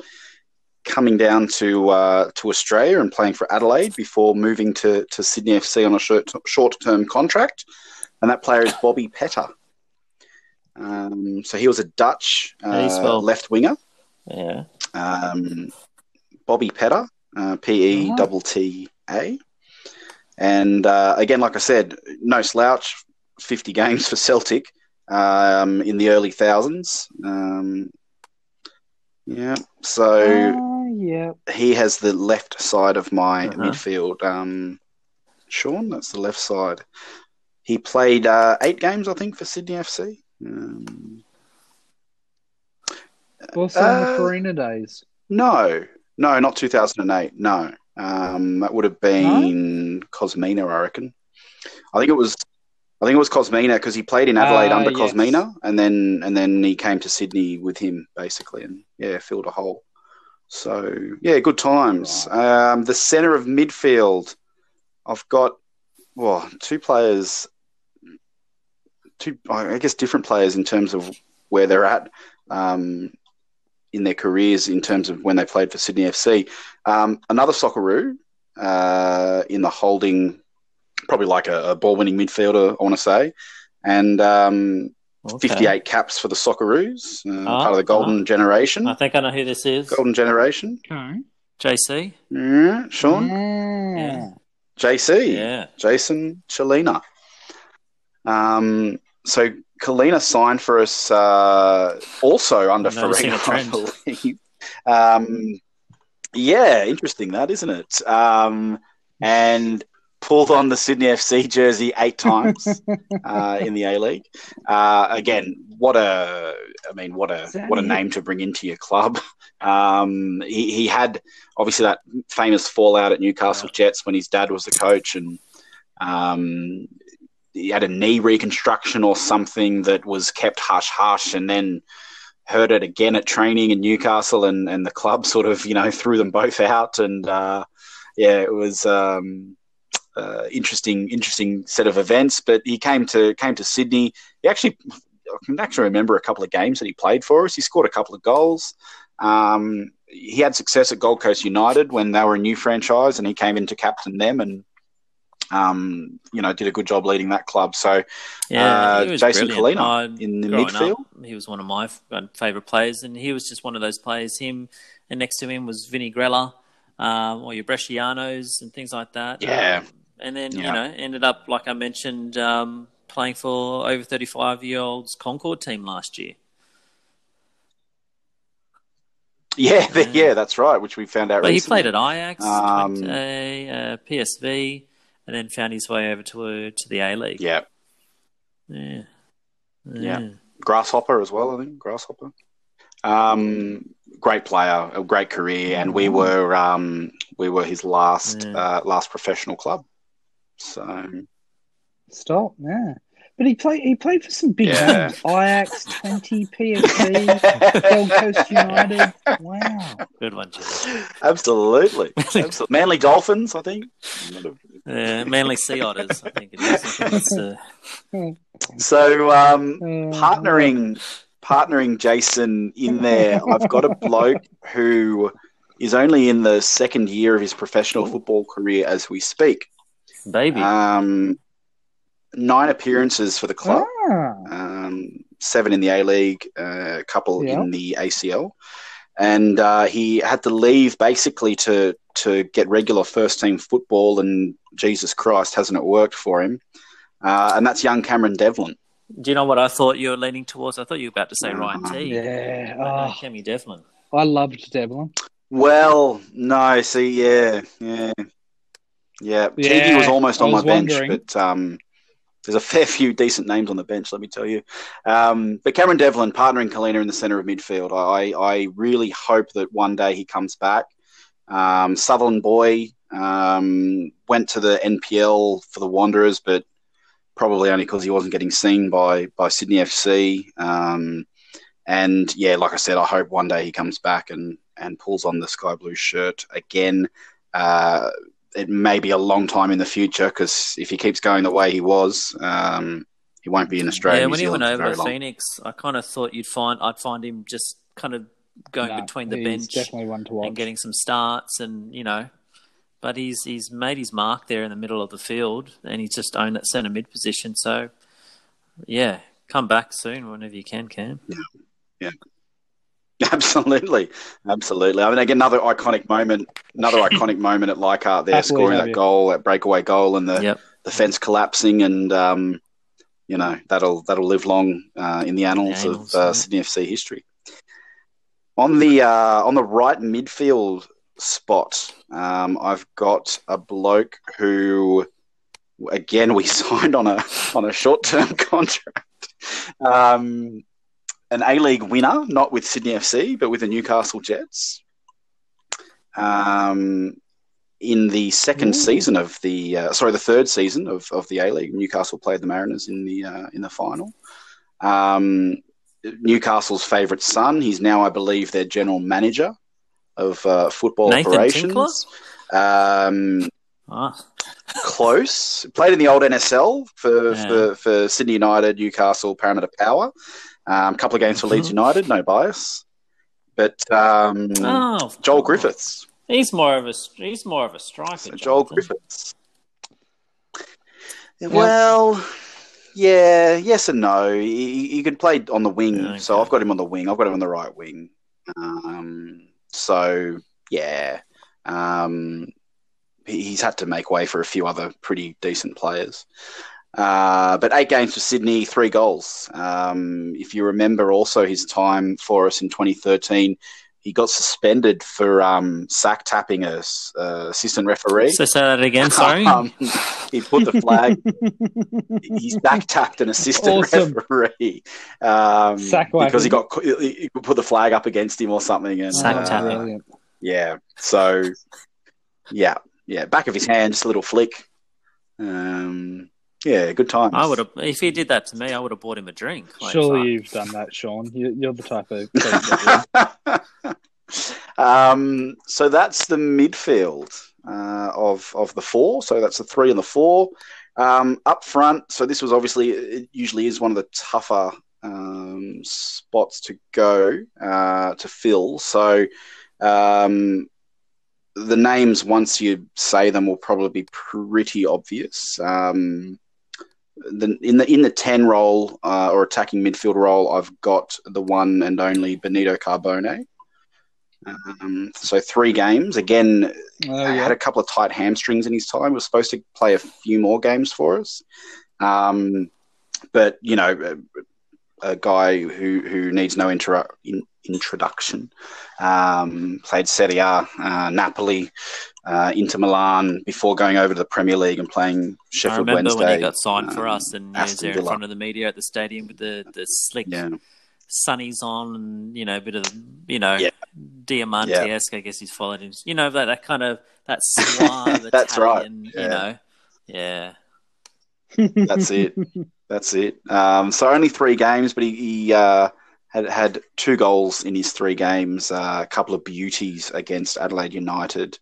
coming down to uh, to Australia and playing for Adelaide before moving to, to Sydney FC on a short term contract, and that player is Bobby Petta. Um, so he was a Dutch How do you uh, left winger, Yeah. um, Bobby Petta, uh, P E double T A, and uh, again, like I said, no slouch, fifty games for Celtic um, in the early thousands. Um, yeah, so Ah, yeah. he has the left side of my Uh-huh. midfield. Um, Sean, that's the left side. He played uh, eight games, I think, for Sydney FC. Um, Also in the Uh, Farina days. no, no, not 2008. No, um, that would have been Kosmina, I reckon. I think it was. I think it was Kosmina because he played in Adelaide Ah, under yes. Kosmina, and then and then he came to Sydney with him basically, and yeah, filled a hole. So yeah, good times. Um, the centre of midfield, I've got well two players, two I guess different players in terms of where they're at um, in their careers in terms of when they played for Sydney FC. Um, another Socceroo uh, in the holding, probably like a, a ball-winning midfielder, I want to say, and um, Okay. 58 caps for the Socceroos, uh, Ah, part of the golden generation. I think I know who this is. Golden generation. Okay. JC. Yeah, Sean, Yeah. JC, Yeah. Jason Culina. Um, so Culina signed for us uh, also under I'm noticing a Farina, I believe. Um, yeah, interesting that, isn't it? Um, and pulled on the Sydney FC jersey eight times uh, in the A League. Uh, again, what a, I mean, what a what a name to bring into your club. Um, he, he had obviously that famous fallout at Newcastle Jets when his dad was the coach, and um, he had a knee reconstruction or something that was kept hush hush, and then heard it again at training in Newcastle, and, and the club sort of you know threw them both out, and uh, yeah, it was um, uh, interesting interesting set of events. But he came to came to Sydney. He actually I can actually remember a couple of games that he played for us. He scored a couple of goals. Um, he had success at Gold Coast United when they were a new franchise, and he came in to captain them and. Um, you know, did a good job leading that club. So, Yeah, Uh, Jason brilliant. Culina in the midfield. up, he was one of my favourite players, and he was just one of those players. Him and next to him was Vinny Grella, um, or your Brescianos and things like that. Yeah. Um, and then you know ended up like I mentioned um, playing for over thirty five year olds Concord team last year. yeah, Yeah. yeah, that's right. Which we found out. But he played at Ajax, Um, uh, PSV, and then found his way over to uh, to the A League. Yeah, Yeah. Yeah. Grasshopper as well. I think Grasshopper. Um, great player, a great career, and we were um, We were his last Yeah. uh, last professional club. So Stop, yeah. But he played. He played for some big Yeah. names: Ajax, Twente, PSV, Gold Coast United. Wow. Good one, Jimmy. absolutely, absolutely. Manly Dolphins, I think. Uh, Manly Sea Otters, I think it is. I think it's, uh, So um, Uh, partnering partnering Jason in there. I've got a bloke who is only in the second year of his professional football career as we speak. baby. Um, nine appearances for the club, Ah, um, seven in the A League, uh, a couple Yeah. in the ACL, and uh, he had to leave basically to to get regular first team football. And Jesus Christ, hasn't it worked for him? Uh, and that's young Cameron Devlin. Do you know what I thought you were leaning towards? I thought you were about to say Ryan T. yeah. But no, Oh, Kemi Devlin. I loved Devlin. Well, no, see, yeah, yeah, yeah. Yeah, Teague was almost I on my was bench, but um, there's a fair few decent names on the bench, let me tell you. Um, but Cameron Devlin, partnering Culina in the centre of midfield, I, I really hope that one day he comes back. Um, Sutherland boy um, went to the NPL for the Wanderers, but probably only because he wasn't getting seen by by Sydney FC. Um, and yeah, like I said, I hope one day he comes back and and pulls on the sky blue shirt again. Uh, it may be a long time in the future because if he keeps going the way he was, um, he won't be in Australia. yeah, New when he Zealand went over to. Phoenix, I kind of thought you'd find I'd find him just kind of going No, between the he's bench definitely one to watch. and getting some starts, and you know, but he's he's made his mark there in the middle of the field, and he's just owned that centre mid position. So, yeah, come back soon whenever you can, Cam. Absolutely, absolutely. I mean, again, another iconic moment, another iconic moment at Leichhardt there, Happily scoring that you. goal, that breakaway goal, and the, Yep. the fence collapsing, and um, you know that'll that'll live long uh, in the annals, annals, of uh, yeah. Sydney FC history. On the uh, on the right midfield spot, um, I've got a bloke who, again, we signed on a on a short term contract. Um, an A League winner, not with Sydney FC, but with the Newcastle Jets. Um, in the second Ooh. season of the uh, sorry, the third season of, of the A League, Newcastle played the Mariners in the uh, in the final. Um, Newcastle's favourite son. He's now, I believe, their general manager of uh, football Nathan operations. Um, Ah, close. Played in the old NSL for, Yeah. for, for Sydney United, Newcastle, Parramatta Power. A um, couple of games for Leeds. United, no bias. But um, oh, Joel Griffiths. He's more of a he's more of a striker. So Joel Jonathan. Griffiths. Well, yeah, yes and no. He, can play on the wing, Yeah, so. I've got him on the wing. I've got him on the right wing. Um, so yeah, um, he's had to make way for a few other pretty decent players. Uh, but eight games for Sydney, three goals. Um, if you remember, also his time for us in 2013, he got suspended for um, sack tapping a s- uh, assistant referee. So say that again. Sorry. Um, he put the flag. he sack tapped an assistant Awesome. referee um, Sack because he got he he put the flag up against him or something. And Sack uh, tapping. Brilliant. yeah, so yeah, yeah, back of his hand, just a little flick. Um, yeah, good times. I would have if he did that to me. I would have bought him a drink. Like, Surely fuck. you've done that, Sean. You, you're the type of. um, so that's the midfield uh, of of the four. So that's the three and the four. Um, up front, so this was obviously it usually is one of the tougher um, spots to go uh, to fill. So um, the names, once you say them, will probably be pretty obvious. Um, the, in the in the ten role uh, or attacking midfield role, I've got the one and only Benito Carbone. Um, so three games again. Oh, had a couple of tight hamstrings in his time. Was supposed to play a few more games for us, um, but you know, a, guy who who needs no intro, in, introduction. Um, played Serie A, uh, Napoli, uh, Inter Milan before going over to the Premier League and playing I Sheffield remember Wednesday. when he got signed for um, us, and he was there in front of the media at the stadium with the, the slick Yeah, sunnies on, and you know, a bit of you know, Yeah. Diamante esque. I guess he's followed him. You know that that kind of that suave That's right, yeah. you know. Yeah. That's it. That's it. Um, so only three games, but he, he uh, had had two goals in his three games. Uh, a couple of beauties against Adelaide United.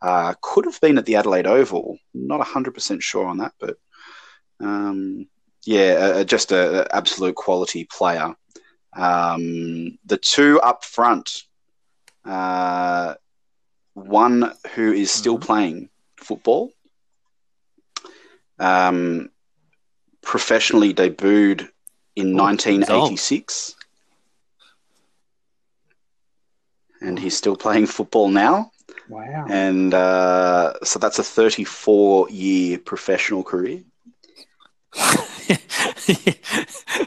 Uh, could have been at the Adelaide Oval. Not hundred percent sure on that, but um, yeah, uh, just a, a absolute quality player. Um, the two up front, uh, one who is still Mhm. playing football. Um, professionally debuted in Oh, old. 1986. And he's still playing football now. wow. And uh, so that's a 34 year professional career.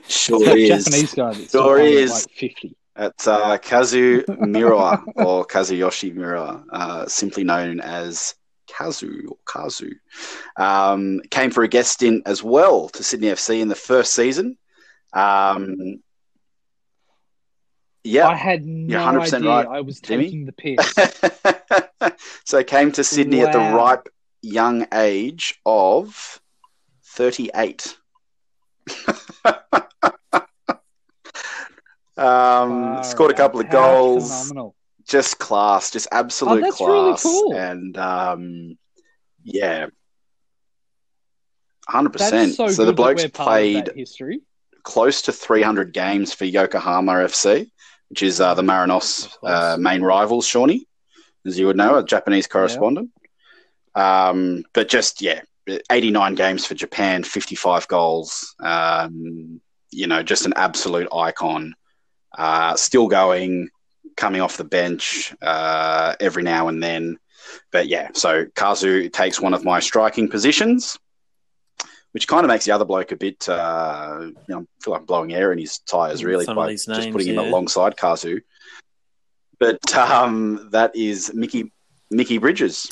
Sure is. Japanese guy that's Sure is. like 50. It's uh, Kazu Miura or Kazuyoshi Miura, uh, simply known as Kazu or Kazu. Um, came for a guest stint as well to Sydney FC in the first season. Um, I yeah. had no 100% idea. right, I was Jimmy. taking the piss. so came to Sydney at the ripe young age of 38. um, scored a couple of How goals. Phenomenal. Just class, just absolute Oh, that's really class, cool. and um, yeah, hundred percent. so, So, the blokes we're part of played history. close to three hundred games for Yokohama FC, which is uh, the Marinos uh, main rivals. Shawnee, as you would know, a Japanese correspondent. Um, but just yeah, eighty nine games for Japan, fifty five goals. Um, you know, just an absolute icon. Uh, still going, coming off the bench uh, every now and then. But yeah, so Kazu takes one of my striking positions, which kind of makes the other bloke a bit, uh, you know, I feel like I'm blowing air in his tires really Some by these just names, putting him alongside Kazu. But um, that is Mickey Mickey Bridges,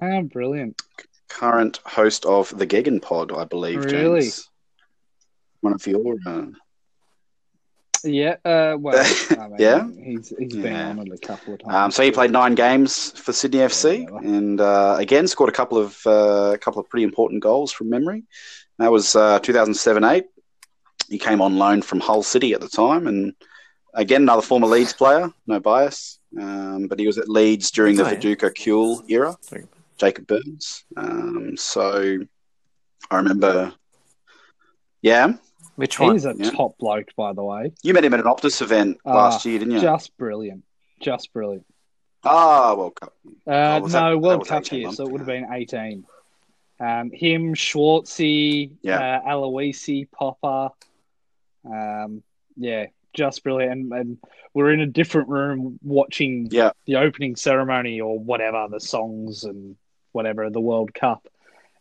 How brilliant. current host of the Gegan Pod, I believe. Really? James. One of your uh, Yeah, uh, well, I mean, Yeah? he's he's been Yeah. on it a couple of times. Um, so he played nine games for Sydney FC, Yeah. and uh, again scored a couple of uh, a couple of pretty important goals from memory. That was uh, 2007-8. He came on loan from Hull City at the time, and again another former Leeds player, no bias, um, but he was at Leeds during the Oh. Viduka Kewell era. Jacob Burns. Um, so I remember, yeah, Which one? He's a Yeah. top bloke, by the way. you met him at an Optus event Ah, last year, didn't you? Just brilliant. Just brilliant. Ah, well, Cup. Uh, was no, that- that World was Cup year, months so it would have been 18. Um, him, Schwartzy, Yeah. uh, Aloisi, Popper. Um, yeah, just brilliant. And, and we're in a different room watching Yeah. the opening ceremony or whatever, the songs and whatever, the World Cup.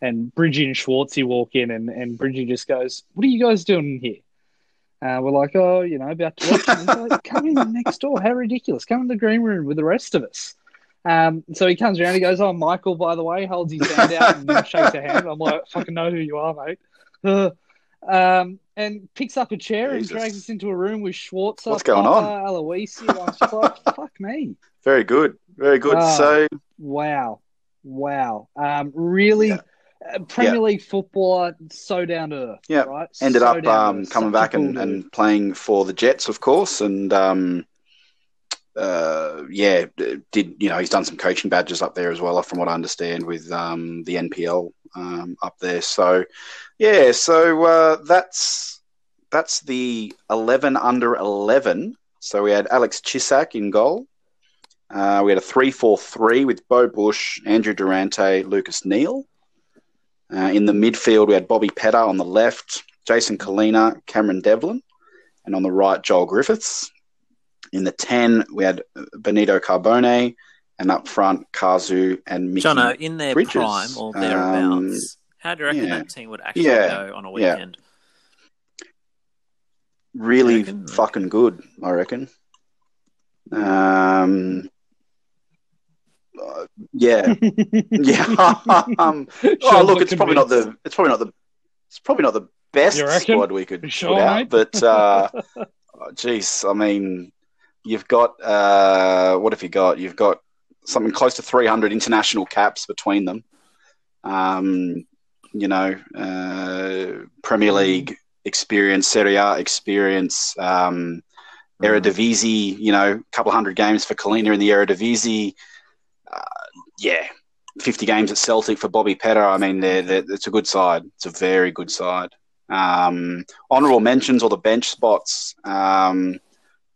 And Bridgie and Schwartzy walk in, and, and Bridgie just goes, What are you guys doing here? Uh, we're like, Oh, you know, about to watch. Like, Come in next door. How ridiculous. Come in the green room with the rest of us. Um, so he comes around, he goes, Oh, Michael, by the way, holds his hand out and shakes a hand. I'm like, fucking know who you are, mate. Uh, um, and picks up a chair Jesus. and drags us into a room with Schwarzer, What's going Papa, on? Aloisi. I was just like, fuck me. Very good, very good. Ah. so Wow. Wow. Um, really, Yeah. Uh, Premier League footballer, so down to earth. Yeah. Right? ended So up um, coming back and, and playing for the Jets, of course, and um, uh, yeah, did you know he's done some coaching badges up there as well, from what I understand, with um, the NPL um, up there. So yeah, so uh, that's that's the eleven under eleven. So we had Alex Cisak in goal. Uh, we had a three-four-three with Beau Busch, Andrew Durante, Lucas Neill. Uh, in the midfield, we had Bobby Petta on the left, Jason Culina, Cameron Devlin, and on the right, Joel Griffiths. In the 10, we had Benito Carbone, and up front, Kazu and Mickey. Jono, in their Bridges. prime or Um, thereabouts, how do you reckon yeah. that team would actually Yeah. go on a Yeah. weekend? really fucking good, I reckon. Um, uh, yeah, yeah. um, oh, look, it's probably not the it's probably not the it's probably not the best squad we could Sure, put out, mate? but uh, oh, geez, I mean, you've got uh, what have you got? You've got something close to 300 international caps between them. Um, you know, uh, Premier League experience, Serie A experience, um, Eredivisie, you know, a couple hundred games for Culina in the Eredivisie. Uh, yeah, 50 games at Celtic for Bobby Petta. I mean, they're, they're, it's a good side. It's a very good side. Um, honourable mentions or the bench spots. Um,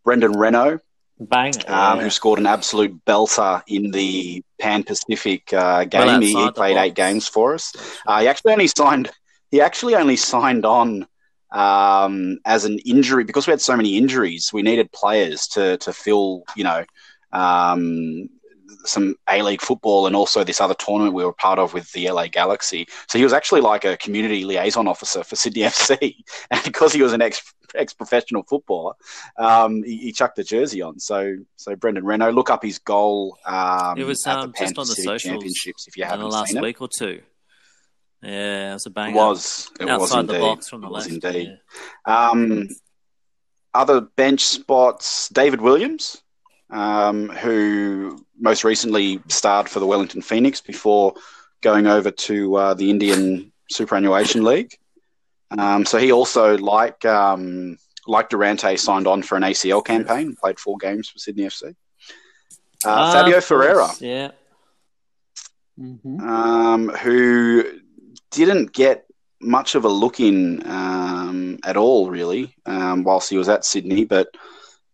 Brendan Reno, Bang. um, who scored an absolute belter in the Pan Pacific uh, game. Well he, he played eight games for us. Uh, he actually only signed. He actually only signed on um, as an injury because we had so many injuries. We needed players to to fill, you know, um, some A League football and also this other tournament we were part of with the LA Galaxy. So he was actually like a community liaison officer for Sydney FC, and because he was an ex ex professional footballer, um, he, he chucked the jersey on. So so Brendan Reno, look up his goal. Um, It was um, just on the socials Championships. If you in the haven't last seen it, week or two. Yeah, it was a bang. it was it was outside indeed. the box from the it was left. indeed. yeah. Um, other bench spots, David Williams, um, who most recently starred for the Wellington Phoenix before going over to uh, the Indian Superannuation League. Um, so he also, like um, like Durante, signed on for an ACL campaign, and played four games for Sydney FC. Uh, Ah, Fabio of Ferreira, course, Yeah. Mhm. um, who didn't get much of a look in um, at all, really, um, whilst he was at Sydney. But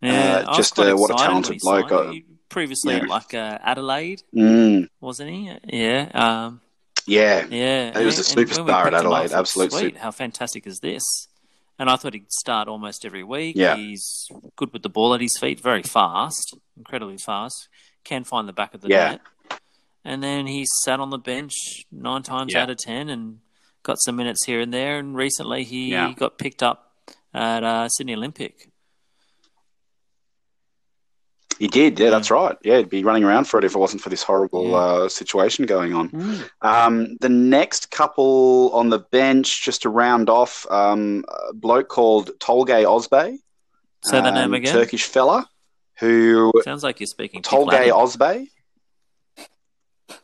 Yeah, Uh, just, uh, what a talented bloke, uh, previously yeah. at like uh, Adelaide, mm, wasn't he? Yeah. Um, yeah, yeah. He was a and- and when superstar at Adelaide, I thought, absolute Sweet, how fantastic is this? And I thought he'd start almost every week. Yeah. He's good with the ball at his feet, very fast, incredibly fast. Can find the back of the Yeah. net. And then he sat on the bench nine times Yeah. out of ten and got some minutes here and there. And recently he Yeah. got picked up at uh, Sydney Olympic. He did. Yeah, that's right. Yeah, he'd be running around for it if it wasn't for this horrible Yeah. uh, situation going on. Mm. Um, the next couple on the bench, just to round off, um, a bloke called Tolgay Ozbey, Say the um, name again. Turkish fella who Sounds like you're speaking Tolgay. Ozbey.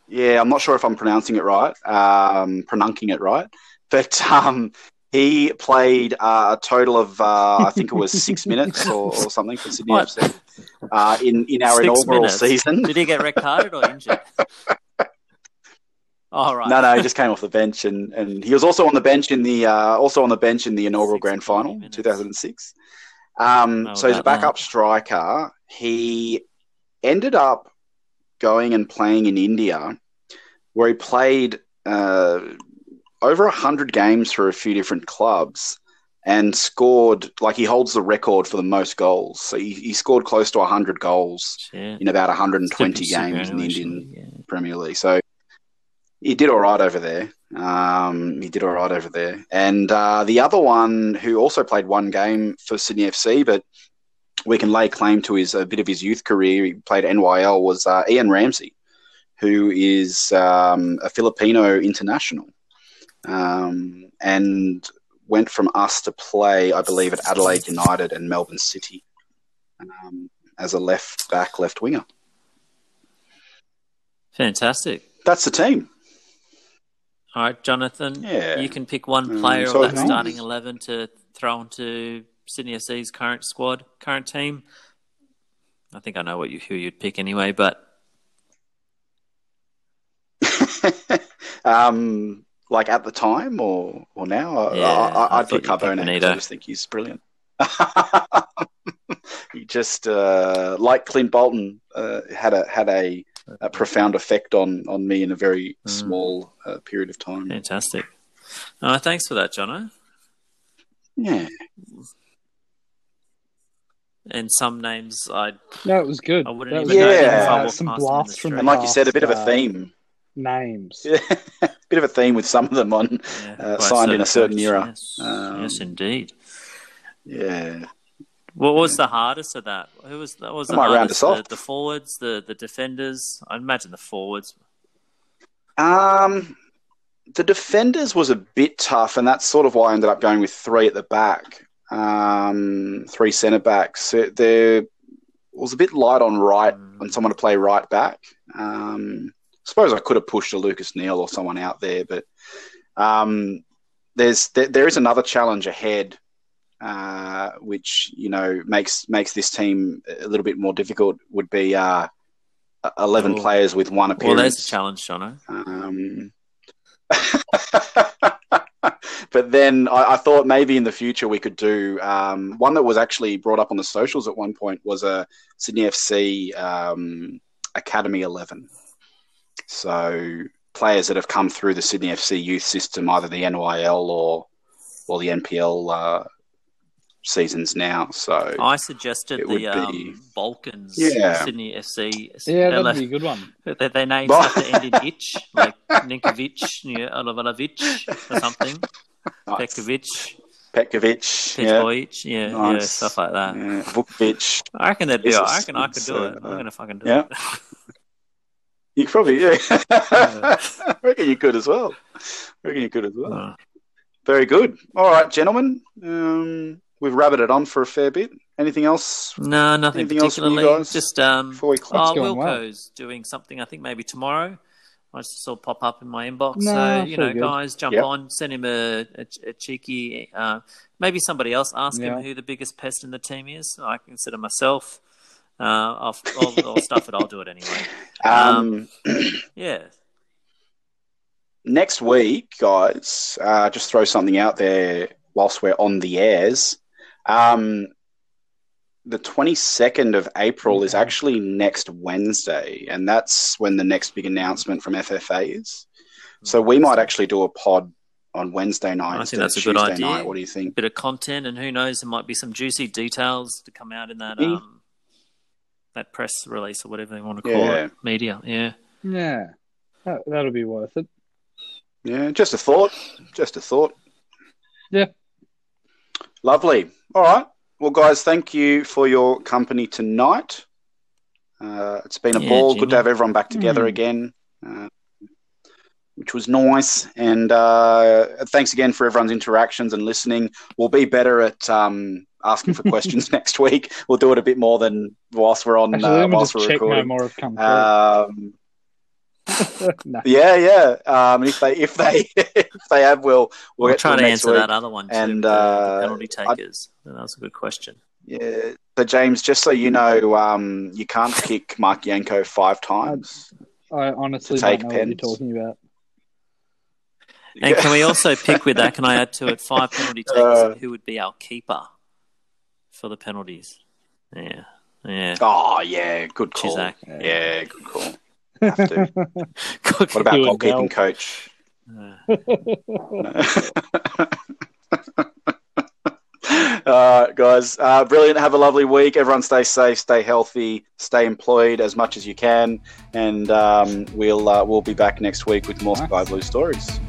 Yeah, I'm not sure if I'm pronouncing it right, um, pronouncing it right, but um, he played uh, a total of uh, I think it was six minutes or, or something for Sydney What? FC uh, in in our Six inaugural minutes. season. Did he get red carded or injured? All right. No, no, he just came off the bench, and, and he was also on the bench in the uh, also on the bench in the inaugural Six grand final, minutes. 2006. Um, so he's a backup striker. He ended up going and playing in India, where he played uh, over hundred games for a few different clubs, and scored like he holds the record for the most goals. So he, he scored close to hundred goals Shit. in about 120 games in the Indian yeah. Premier League. So he did all right over there. Um, he did all right over there. And uh, the other one who also played one game for Sydney FC, but we can lay claim to his a bit of his youth career. He played NYL was uh, Iain Ramsay, who is um, a Filipino international, um, and went from us to play, I believe, at Adelaide United and Melbourne City um, as a left back, left winger. Fantastic. That's the team. All right, Jonathan. Yeah. You can pick one Um, player so of that starting eleven to throw into Sydney FC's current squad, current team. I think I know what you who you'd pick anyway, but um, like at the time or or now, I- Yeah, I, I I, I'd thought pick you'd pick Carbone. 'cause Benito. I just think he's brilliant. he just uh, like Clint Bolton uh, had a had a, a profound effect on on me in a very Mm. small uh, period of time. fantastic. Uh, thanks for that, Jono. Yeah, And some names I No, it was good. I wouldn't That even was know good. them if I walked some past them in blasts the from the and like you said, a bit of a past, uh, theme, names. bit of a theme with some of them on. yeah, Uh, signed in a certain coach. era. Yes, Um, yes, indeed. Yeah, What was the hardest of that? Who was that? Was I the might round us off. The, the forwards, the the defenders. I imagine the forwards. Um, the defenders was a bit tough, and that's sort of why I ended up going with three at the back, um, three centre backs. So They're was a bit light on right Mm. on someone to play right back. Um, suppose I could have pushed a Lucas Neill or someone out there, but um, there's there, there is another challenge ahead, uh, which you know makes makes this team a little bit more difficult. Would be uh, eleven Oh. players with one appearance. Well, there's a challenge, Jono. Um, but then I, I thought maybe in the future we could do um, one that was actually brought up on the socials at one point was a Sydney FC um, Academy 11. So players that have come through the Sydney FC youth system, either the NYL or or the NPL uh, seasons now. So I suggested the um, be- Balkans, Yeah. Sydney FC. Yeah, that'd be a good one. They, they names Well- have to end in itch, like Ninkovic, yeah, Olovovic, or something. nice. Pekovic, Petkovic, yeah, Petkovic, yeah, yeah, Nice. stuff like that. yeah, Vukovic. I reckon that'd be. It's- I reckon I could it's, do it. uh, I'm gonna fucking do yeah. it. You probably, yeah. I reckon you could as well. I reckon you could as well. Very good. All right, gentlemen. Um, we've rabbited on for a fair bit. Anything else no, nothing Anything else you particularly. guys Just um, before we close? oh, going well. Wilco's doing something. I think maybe tomorrow. I just saw pop up in my inbox. No, so you know, good. guys, jump Yep. on, send him a, a, a cheeky. Uh, maybe somebody else ask Yeah. him who the biggest pest in the team is. I consider myself. Uh, I'll, I'll, I'll stuff it. I'll do it anyway. Um, Yeah. next week, guys, uh, just throw something out there whilst we're on the airs. Um, the 22nd of April is actually next Wednesday, and that's when the next big announcement from FFA is. So we might actually do a pod on Wednesday night I think that's a good idea. night. What do you think? A bit of content, and who knows, there might be some juicy details to come out in that um, that press release or whatever they want to call Yeah. it, media. Yeah, Yeah, that, that'll be worth it. Yeah, just a thought. Just a thought. Yeah. Lovely. All right. Well, guys, thank you for your company tonight. Uh, it's been a Yeah, ball. Good to have everyone back together Mm. again, uh, which was nice. And uh, thanks again for everyone's interactions and listening. We'll be better at um, asking for questions next week. We'll do it a bit more than whilst we're on Actually, uh, whilst we're check no recording. more have come. Um, no. yeah, yeah. Um, if they if they if they have, we'll we'll, we'll get try to to answer week. that other one too. And, the, the uh, penalty I- takers. that was a good question. Yeah. So James, just so you know, um, you can't kick Marc Janko five times. I honestly don't take know what you're pens. talking about. And can we also pick with that? Can I add to it five penalty takers? Uh, who would be our keeper for the penalties? Yeah, yeah. Oh yeah, good call. Cisak. Yeah, good call. Have to. What about goalkeeping coach? Uh, All right, guys. Uh, brilliant. Have a lovely week. Everyone stay safe, stay healthy, stay employed as much as you can, and um, we'll uh, we'll be back next week with more Nice. Sky Blue stories.